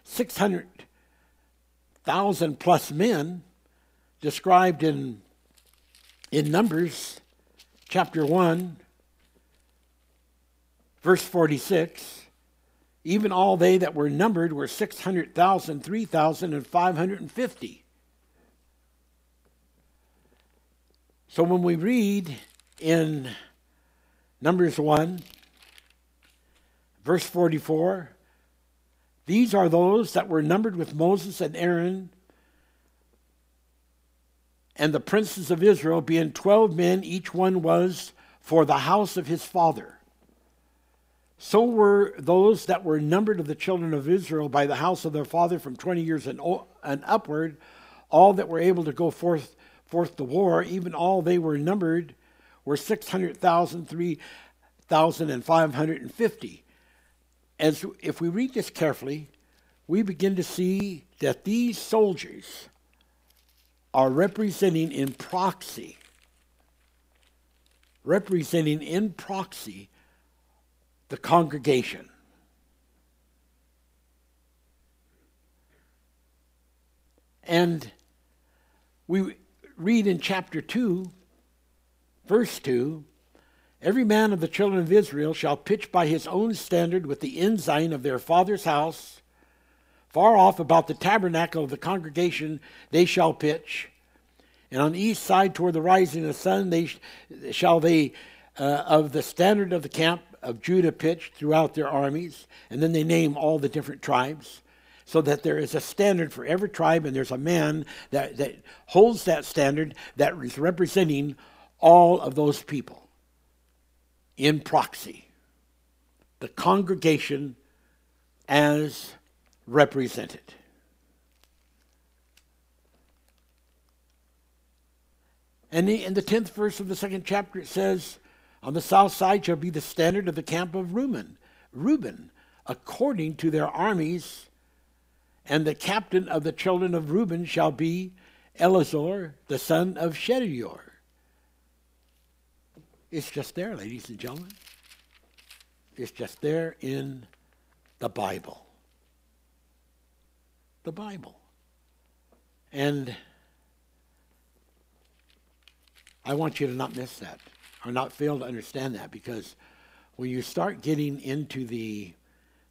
600,000 plus men described in, in Numbers chapter 1, verse 46. Even all they that were numbered were 600,000, 3,000, and 550. So when we read in Numbers 1, verse 44, these are those that were numbered with Moses and Aaron and the princes of Israel, being 12 men, each one was for the house of his father. So were those that were numbered of the children of Israel by the house of their father from 20 years and, and upward, all that were able to go forth, forth to war, even all they were numbered were 600,000, 3,550. As if we read this carefully, we begin to see that these soldiers are representing in proxy, representing in proxy the congregation. And we read in chapter 2, verse 2 Every man of the children of Israel shall pitch by his own standard with the ensign of their father's house. Far off about the tabernacle of the congregation they shall pitch. And on the east side toward the rising of the sun they sh- shall they uh, of the standard of the camp of Judah pitched throughout their armies. And then they name all the different tribes so that there is a standard for every tribe, and there's a man that, that holds that standard that is representing all of those people in proxy. The congregation as represented. And in the 10th verse of the second chapter, it says, On the south side shall be the standard of the camp of Reuben, Reuben, according to their armies and the captain of the children of Reuben shall be Elizur, the son of Shedeur. It's just there, ladies and gentlemen. It's just there in the Bible. The Bible. And I want you to not miss that or not fail to understand that because when you start getting into the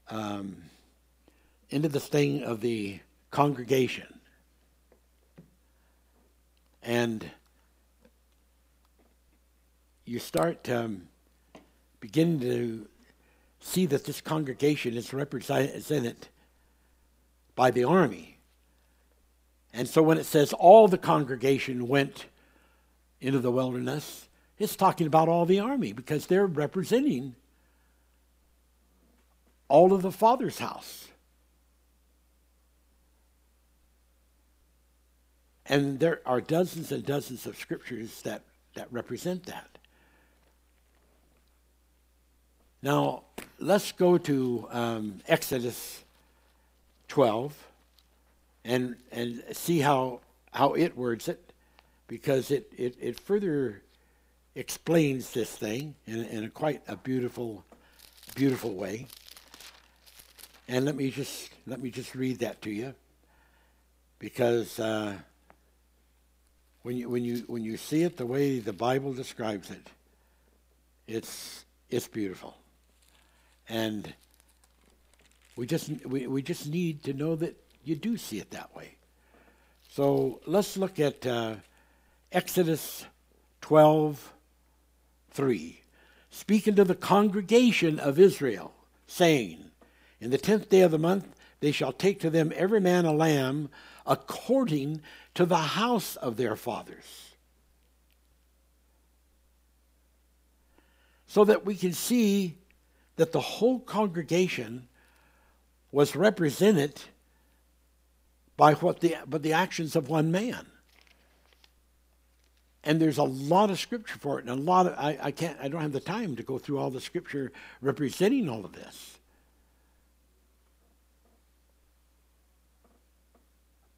um, into this thing of the congregation. And you start um, beginning to see that this congregation is represented by the army. And so when it says all the congregation went into the wilderness, it's talking about all the army because they're representing all of the Father's house. And there are dozens and dozens of scriptures that, that represent that. Now, let's go to um, Exodus 12 and, and see how, how it words it, because it, it, it further explains this thing in, in a quite a beautiful, beautiful way. And let me just let me just read that to you, because uh, when you when you when you see it the way the Bible describes it, it's it's beautiful, and we just we, we just need to know that you do see it that way. So let's look at uh, Exodus twelve three, speaking to the congregation of Israel, saying, "In the tenth day of the month they shall take to them every man a lamb." according to the house of their fathers. So that we can see that the whole congregation was represented by what the but the actions of one man. And there's a lot of scripture for it, and a lot of I, I can't I don't have the time to go through all the scripture representing all of this.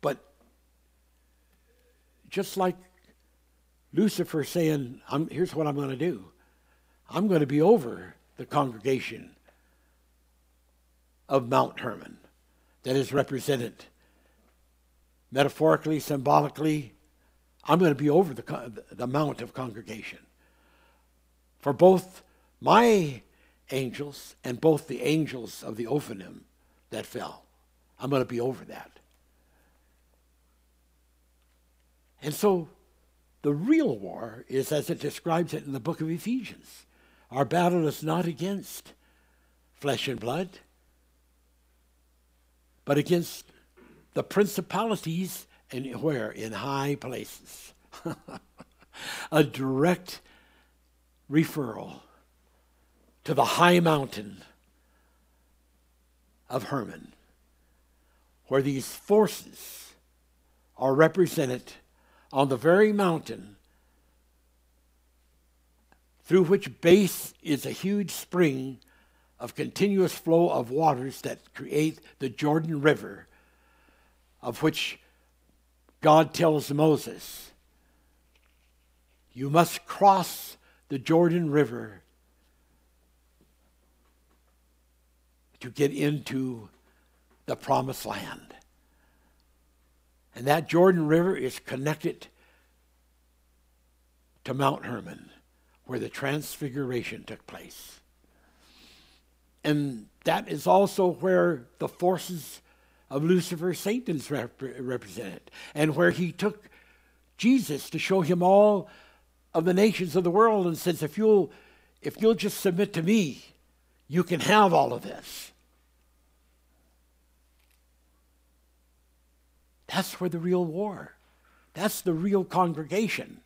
But just like Lucifer saying, Here's what I'm going to do I'm going to be over the congregation of Mount Hermon that is represented metaphorically, symbolically. I'm going to be over the, the mount of congregation. For both my angels and both the angels of the Ophanim that fell. I'm going to be over that. And so the real war is as it describes it in the book of Ephesians. Our battle is not against flesh and blood, but against the principalities and where? In high places. A direct referral to the high mountain of Hermon, where these forces are represented on the very mountain through which base is a huge spring of continuous flow of waters that create the Jordan River, of which God tells Moses, You must cross the Jordan River to get into the promised land. And that Jordan River is connected to Mount Hermon, where the transfiguration took place. And that is also where the forces of Lucifer, Satan's rep- represented, and where he took Jesus to show him all of the nations of the world and says, if you'll, if you'll just submit to me, you can have all of this. That's where the real war. That's the real congregation.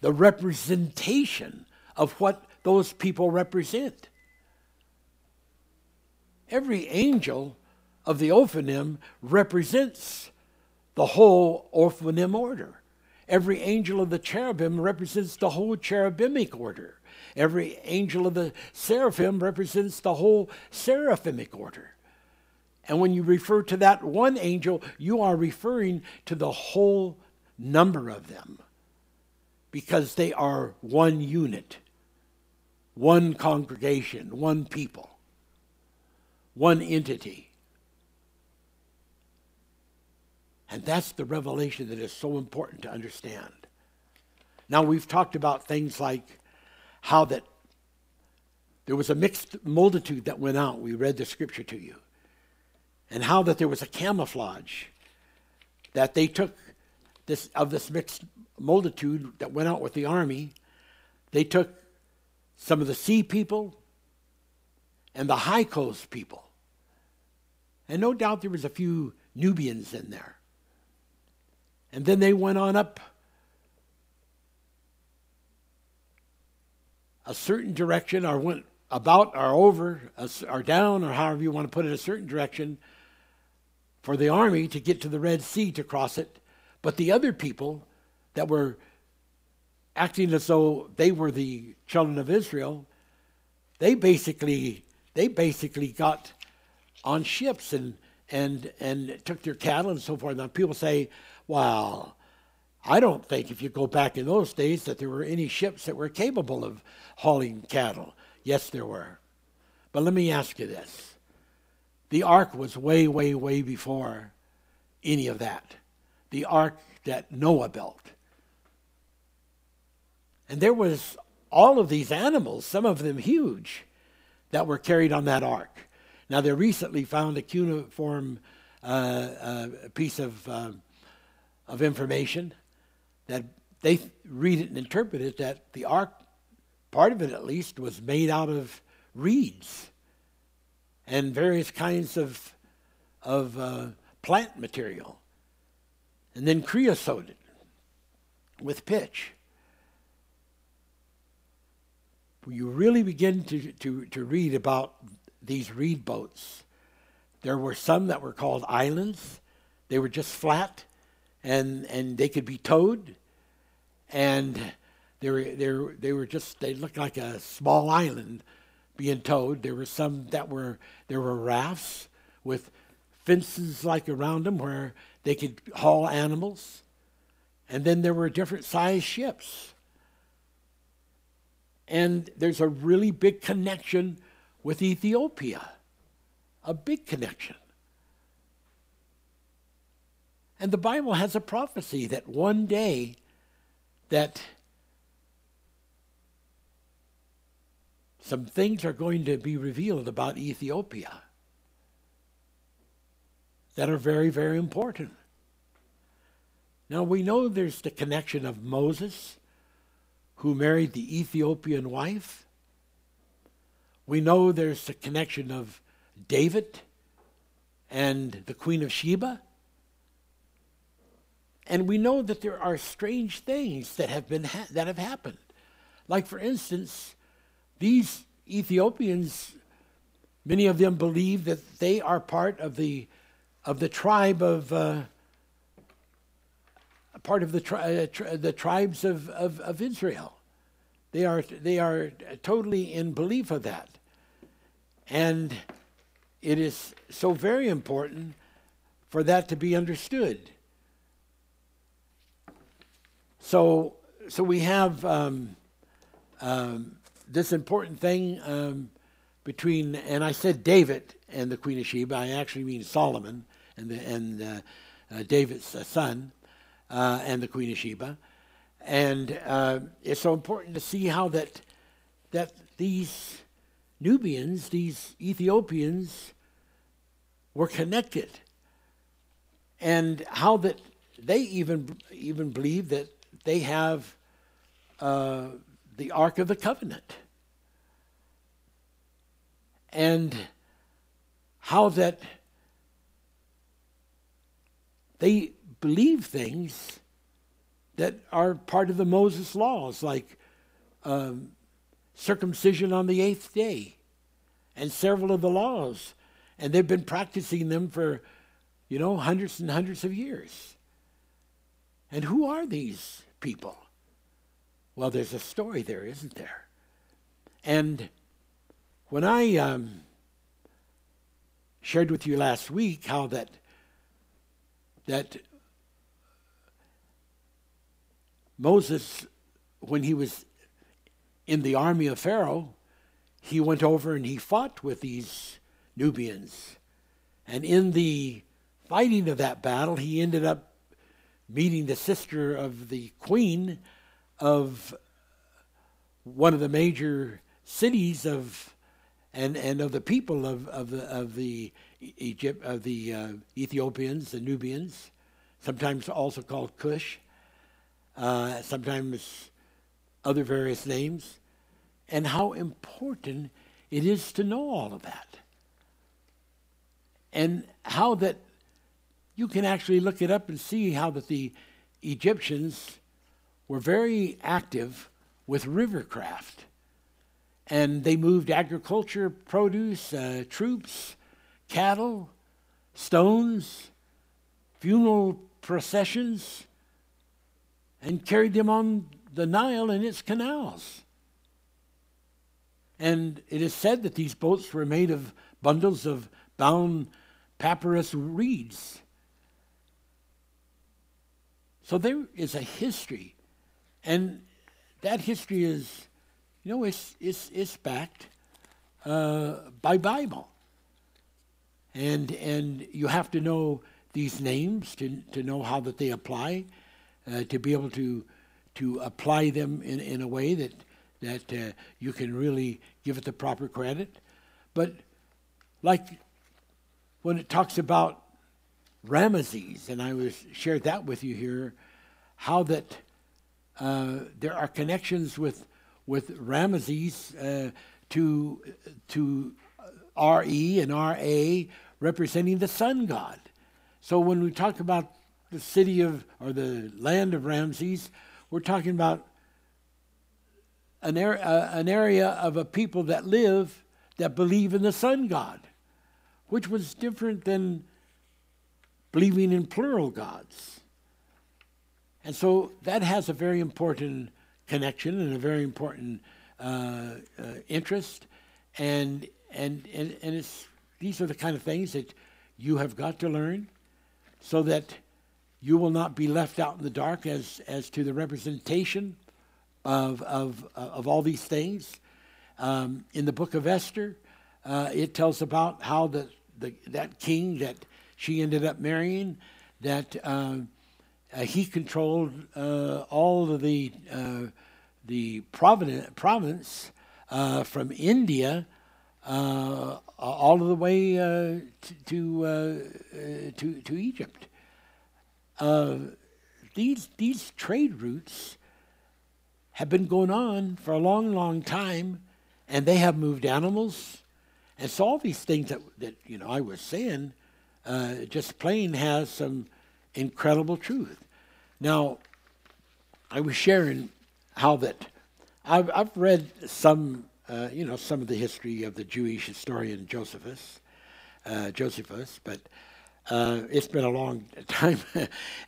The representation of what those people represent. Every angel of the Ophanim represents the whole Ophanim order. Every angel of the cherubim represents the whole cherubimic order. Every angel of the seraphim represents the whole seraphic order. And when you refer to that one angel, you are referring to the whole number of them because they are one unit, one congregation, one people, one entity. And that's the revelation that is so important to understand. Now, we've talked about things like how that there was a mixed multitude that went out. We read the scripture to you and how that there was a camouflage that they took this of this mixed multitude that went out with the army they took some of the sea people and the Hyksos people and no doubt there was a few nubians in there and then they went on up a certain direction or went about or over or down or however you want to put it a certain direction for the army to get to the Red Sea to cross it, but the other people that were acting as though they were the children of Israel, they basically they basically got on ships and and and took their cattle and so forth. Now people say, "Well, I don't think if you go back in those days that there were any ships that were capable of hauling cattle." Yes, there were. But let me ask you this. The ark was way, way, way before any of that. The ark that Noah built. And there was all of these animals, some of them huge, that were carried on that ark. Now, they recently found a cuneiform uh, uh, piece of, uh, of information that they read it and interpret it that the ark, part of it at least, was made out of reeds and various kinds of, of uh, plant material, and then creosoted with pitch. You really begin to, to, to read about these reed boats, there were some that were called islands. They were just flat, and, and they could be towed, and they were, they were, they were just, they looked like a small island being towed. There were some that were there were rafts with fences like around them where they could haul animals. And then there were different sized ships. And there's a really big connection with Ethiopia. A big connection. And the Bible has a prophecy that one day that some things are going to be revealed about Ethiopia that are very, very important. Now, we know there's the connection of Moses, who married the Ethiopian wife. We know there's the connection of David and the Queen of Sheba. And we know that there are strange things that have been ha- that have happened. Like for instance, these Ethiopians, many of them believe that they are part of the of the tribe of uh, part of the tri- uh, tri- the tribes of, of, of Israel. They are they are totally in belief of that, and it is so very important for that to be understood. So so we have um, um, this important thing um, between, and I said David and the Queen of Sheba. I actually mean Solomon and the, and uh, uh, David's uh, son uh, and the Queen of Sheba. And uh, it's so important to see how that that these Nubians, these Ethiopians, were connected, and how that they even even believe that they have uh, the Ark of the Covenant, and how that they believe things that are part of the Moses laws, like um, circumcision on the eighth day, and several of the laws. And they've been practicing them for, you know, hundreds and hundreds of years. And who are these people? Well, there's a story there, isn't there? And when I um, shared with you last week how that that Moses, when he was in the army of Pharaoh, he went over and he fought with these Nubians. And in the fighting of that battle, he ended up meeting the sister of the queen of one of the major cities of and, and of the people of, of the of the Egypt of the uh, Ethiopians, the Nubians, sometimes also called Cush uh, sometimes other various names, and how important it is to know all of that. And how that you can actually look it up and see how that the Egyptians were very active with rivercraft. And they moved agriculture, produce, uh, troops, cattle, stones, funeral processions, and carried them on the Nile and its canals. And it is said that these boats were made of bundles of bound papyrus reeds. So there is a history. And that history is, you know, it's, it's, it's backed uh, by Bible. And, and you have to know these names to, to know how that they apply uh, to be able to to apply them in, in a way that that uh, you can really give it the proper credit. But like when it talks about Ramesses, and I was shared that with you here, how that uh, there are connections with with Ramesses uh, to to RE and RA representing the sun god. So when we talk about the city of, or the land of Ramses, we're talking about an, er, uh, an area of a people that live that believe in the sun god, which was different than believing in plural gods. And so that has a very important connection and a very important uh, uh, interest. And, and, and, and it's, these are the kind of things that you have got to learn so that you will not be left out in the dark as, as to the representation of, of, of all these things. Um, in the book of Esther, uh, it tells about how the, the, that king that she ended up marrying, that uh, uh, he controlled uh, all of the, uh, the province uh, from India all of the way to, to, to, to Egypt these, these trade routes have been going on for a long, long time, and they have moved animals. And so all these things that, that you know I was saying, uh, just plain has some incredible truth. Now, I was sharing how that I've, I've read some, uh, you know, some of the history of the Jewish historian Josephus, uh, Josephus, but uh, it's been a long time,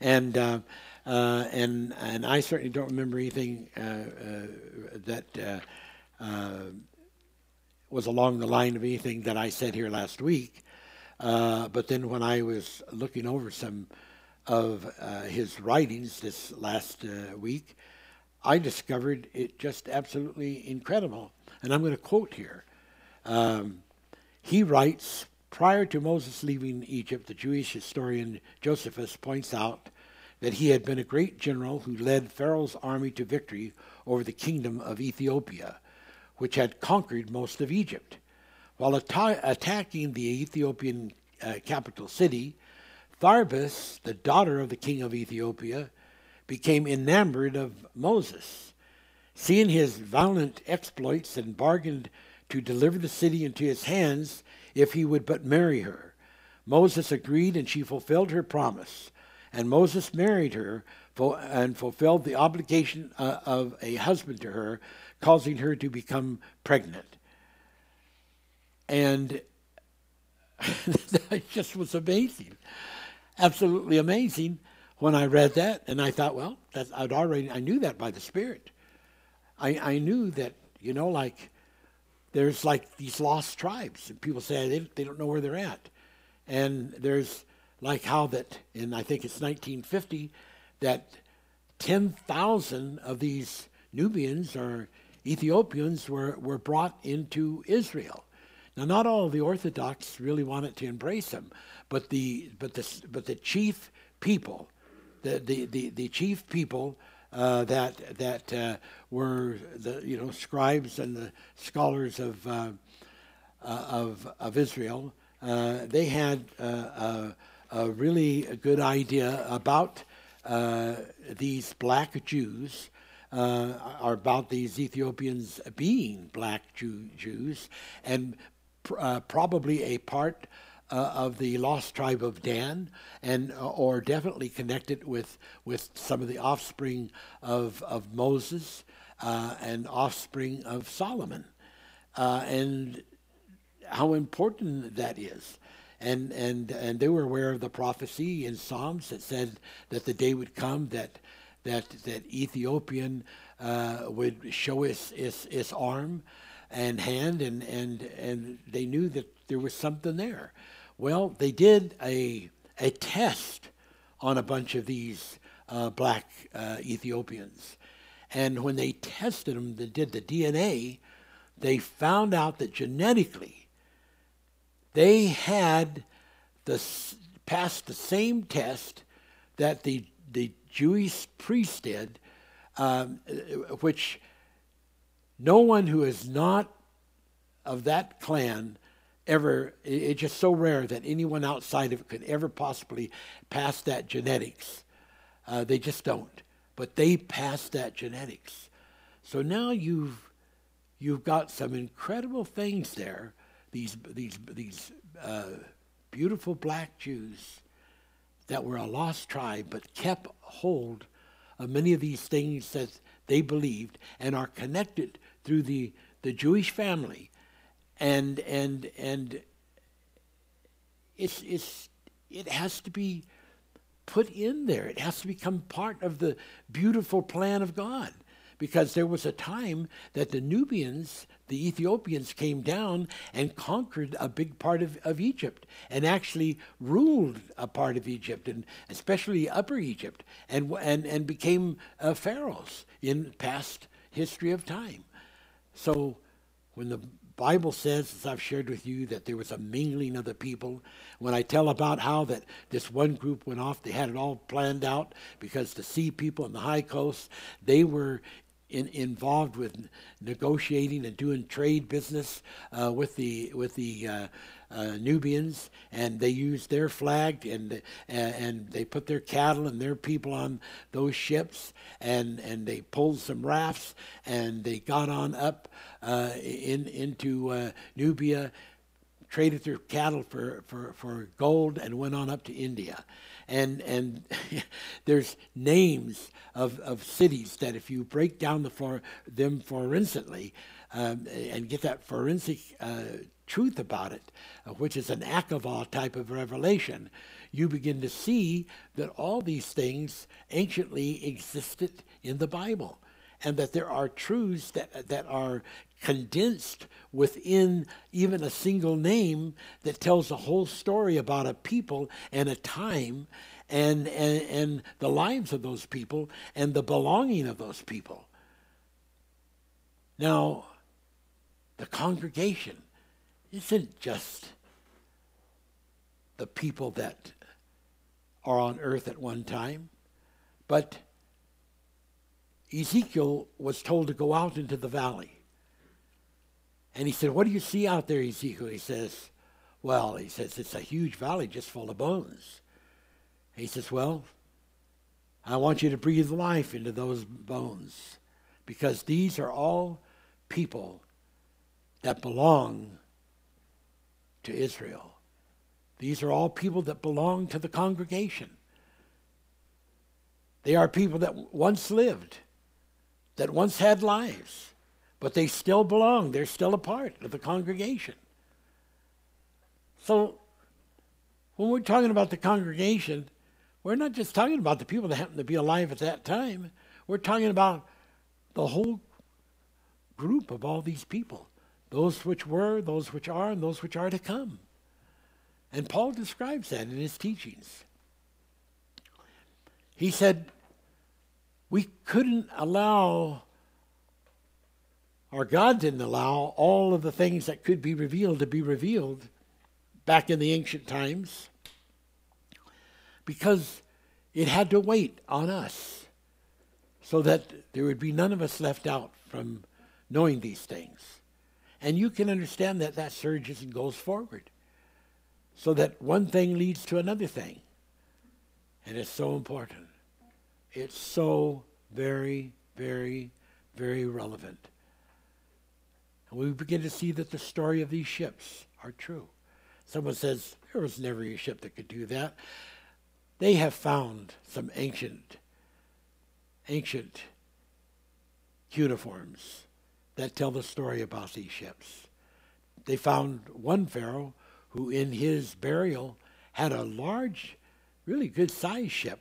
and uh, and and I certainly don't remember anything that was along the line of anything that I said here last week. Uh, but then when I was looking over some of uh, his writings this last uh, week, I discovered it just absolutely incredible. And I'm going to quote here Um, he writes prior to Moses leaving Egypt, the Jewish historian Josephus points out that he had been a great general who led Pharaoh's army to victory over the kingdom of Ethiopia, which had conquered most of Egypt. While atta- attacking the Ethiopian uh, capital city, Tharbis, the daughter of the king of Ethiopia, became enamored of Moses. Seeing his violent exploits and bargained to deliver the city into his hands if he would but marry her. Moses agreed and she fulfilled her promise. And Moses married her and fulfilled the obligation uh, of a husband to her, causing her to become pregnant. And that just was amazing. Absolutely amazing when I read that. And I thought, well, I'd already, I knew that by the Spirit. I, I knew that, you know, like there's like these lost tribes. And people say they, they don't know where they're at. And there's like how that in, I think it's 1950, that 10,000 of these Nubians or Ethiopians were, were brought into Israel. Now, not all of the Orthodox really wanted to embrace them, but the, but the, but the chief people, the, the, the, the chief people uh, that that uh, were the you know scribes and the scholars of uh, uh of of Israel. Uh, they had uh, a, a, really good idea about these black Jews. or about these Ethiopians being black Jew, Jews, and pr- probably a part uh, of the lost tribe of Dan, and uh, or definitely connected with with some of the offspring of of Moses uh, and offspring of Solomon, uh, and how important that is. And, and, and they were aware of the prophecy in Psalms that said that the day would come that, that, that Ethiopian uh, would show its, its, its arm and hand, and, and, and they knew that there was something there. Well, they did a, a test on a bunch of these uh, black uh, Ethiopians. And when they tested them, they did the DNA, they found out that genetically they had the, passed the same test that the, the Jewish priest did, um, which no one who is not of that clan ever, it's just so rare that anyone outside of it could ever possibly pass that genetics. Uh, they just don't. But they pass that genetics. So now you've, you've got some incredible things there, these, these, these uh, beautiful black Jews that were a lost tribe but kept hold of many of these things that they believed and are connected through the, the Jewish family and and and it's it's it has to be put in there. It has to become part of the beautiful plan of God. Because there was a time that the Nubians, the Ethiopians, came down and conquered a big part of, of Egypt and actually ruled a part of Egypt, and especially Upper Egypt, and, and, and became uh, pharaohs in past history of time. So when the Bible says, as I've shared with you, that there was a mingling of the people. When I tell about how that this one group went off, they had it all planned out because the sea people in the Hyksos, they were in, involved with negotiating and doing trade business uh, with the with the uh, uh, Nubians, and they used their flag, and and they put their cattle and their people on those ships, and and they pulled some rafts, and they got on up uh, in into uh, Nubia, traded their cattle for, for, for gold, and went on up to India. And and there's names of, of cities that if you break down the for, them forensically um, and get that forensic uh, truth about it, uh, which is an Akavah type of revelation, you begin to see that all these things anciently existed in the Bible and that there are truths that, that are condensed within even a single name that tells a whole story about a people and a time and, and, and the lives of those people and the belonging of those people. Now, the congregation isn't just the people that are on earth at one time, but Ezekiel was told to go out into the valley. And he said, What do you see out there, Ezekiel? He says, Well, he says, it's a huge valley just full of bones. he says, Well, I want you to breathe life into those bones because these are all people that belong to Israel. These are all people that belong to the congregation. They are people that once lived, that once had lives, but they still belong. They're still a part of the congregation. So, when we're talking about the congregation, we're not just talking about the people that happen to be alive at that time. We're talking about the whole group of all these people those which were, those which are, and those which are to come. And Paul describes that in his teachings. He said, We couldn't allow, or God didn't allow, all of the things that could be revealed to be revealed back in the ancient times because it had to wait on us so that there would be none of us left out from knowing these things. And you can understand that that surges and goes forward so that one thing leads to another thing. And it's so important. It's so very, very, very relevant. And we begin to see that the story of these ships are true. Someone says, there was never a ship that could do that. They have found some ancient, ancient cuneiforms that tell the story about these ships. They found one pharaoh who, in his burial, had a large, really good sized ship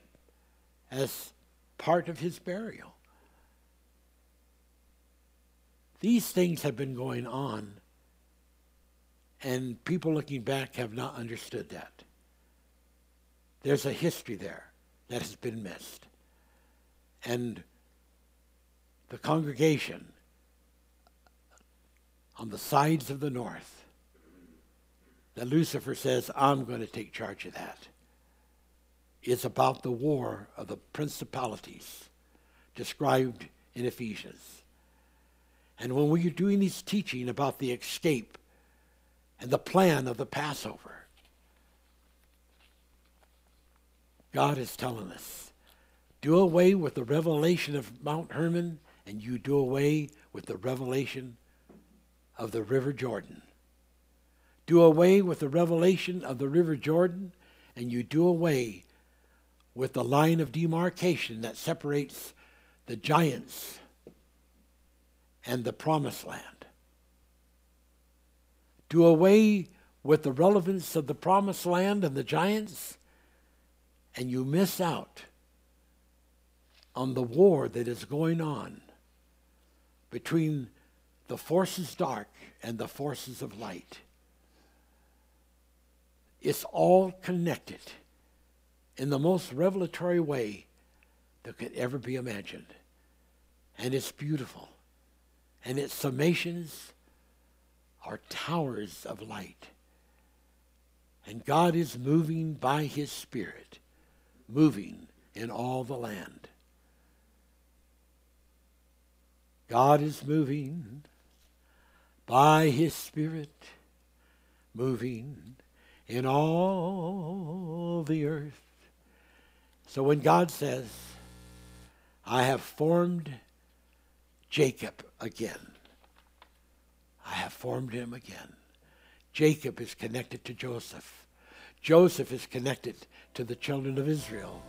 as part of his burial. These things have been going on, and people looking back have not understood that. There's a history there that has been missed. And the congregation on the sides of the north that Lucifer says, I'm going to take charge of that. It's about the war of the principalities described in Ephesians. And when we're doing this teaching about the escape and the plan of the Passover, God is telling us do away with the revelation of Mount Hermon, and you do away with the revelation of the River Jordan. Do away with the revelation of the River Jordan, and you do away with the line of demarcation that separates the giants and the promised land. Do away with the relevance of the promised land and the giants and you miss out on the war that is going on between the forces dark and the forces of light. It's all connected in the most revelatory way that could ever be imagined. And it's beautiful. And its summations are towers of light. And God is moving by his Spirit moving in all the land. God is moving by his Spirit, moving in all the earth. So when God says, I have formed Jacob again, I have formed him again. Jacob is connected to Joseph. Joseph is connected to the children of Israel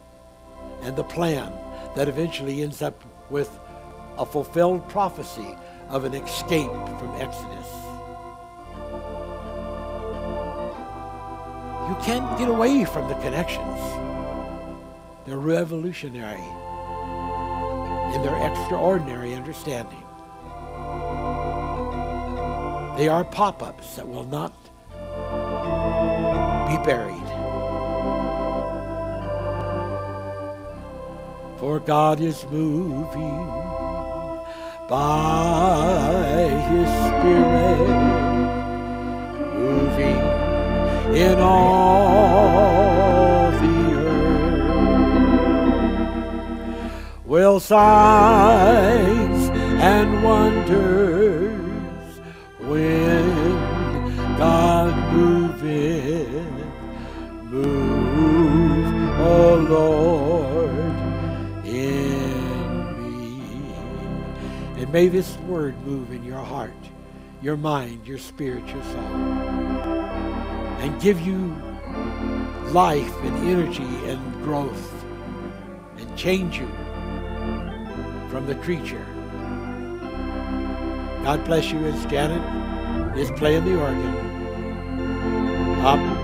and the plan that eventually ends up with a fulfilled prophecy of an escape from Exodus. You can't get away from the connections. They're revolutionary in their extraordinary understanding. They are pop ups that will not be buried. for God is moving by His Spirit, moving in all the earth. Will signs and wonders when God moveth, move, oh And may this word move in your heart, your mind, your spirit, your soul, and give you life and energy and growth and change you from the creature. God bless you as Janet is playing the organ. Up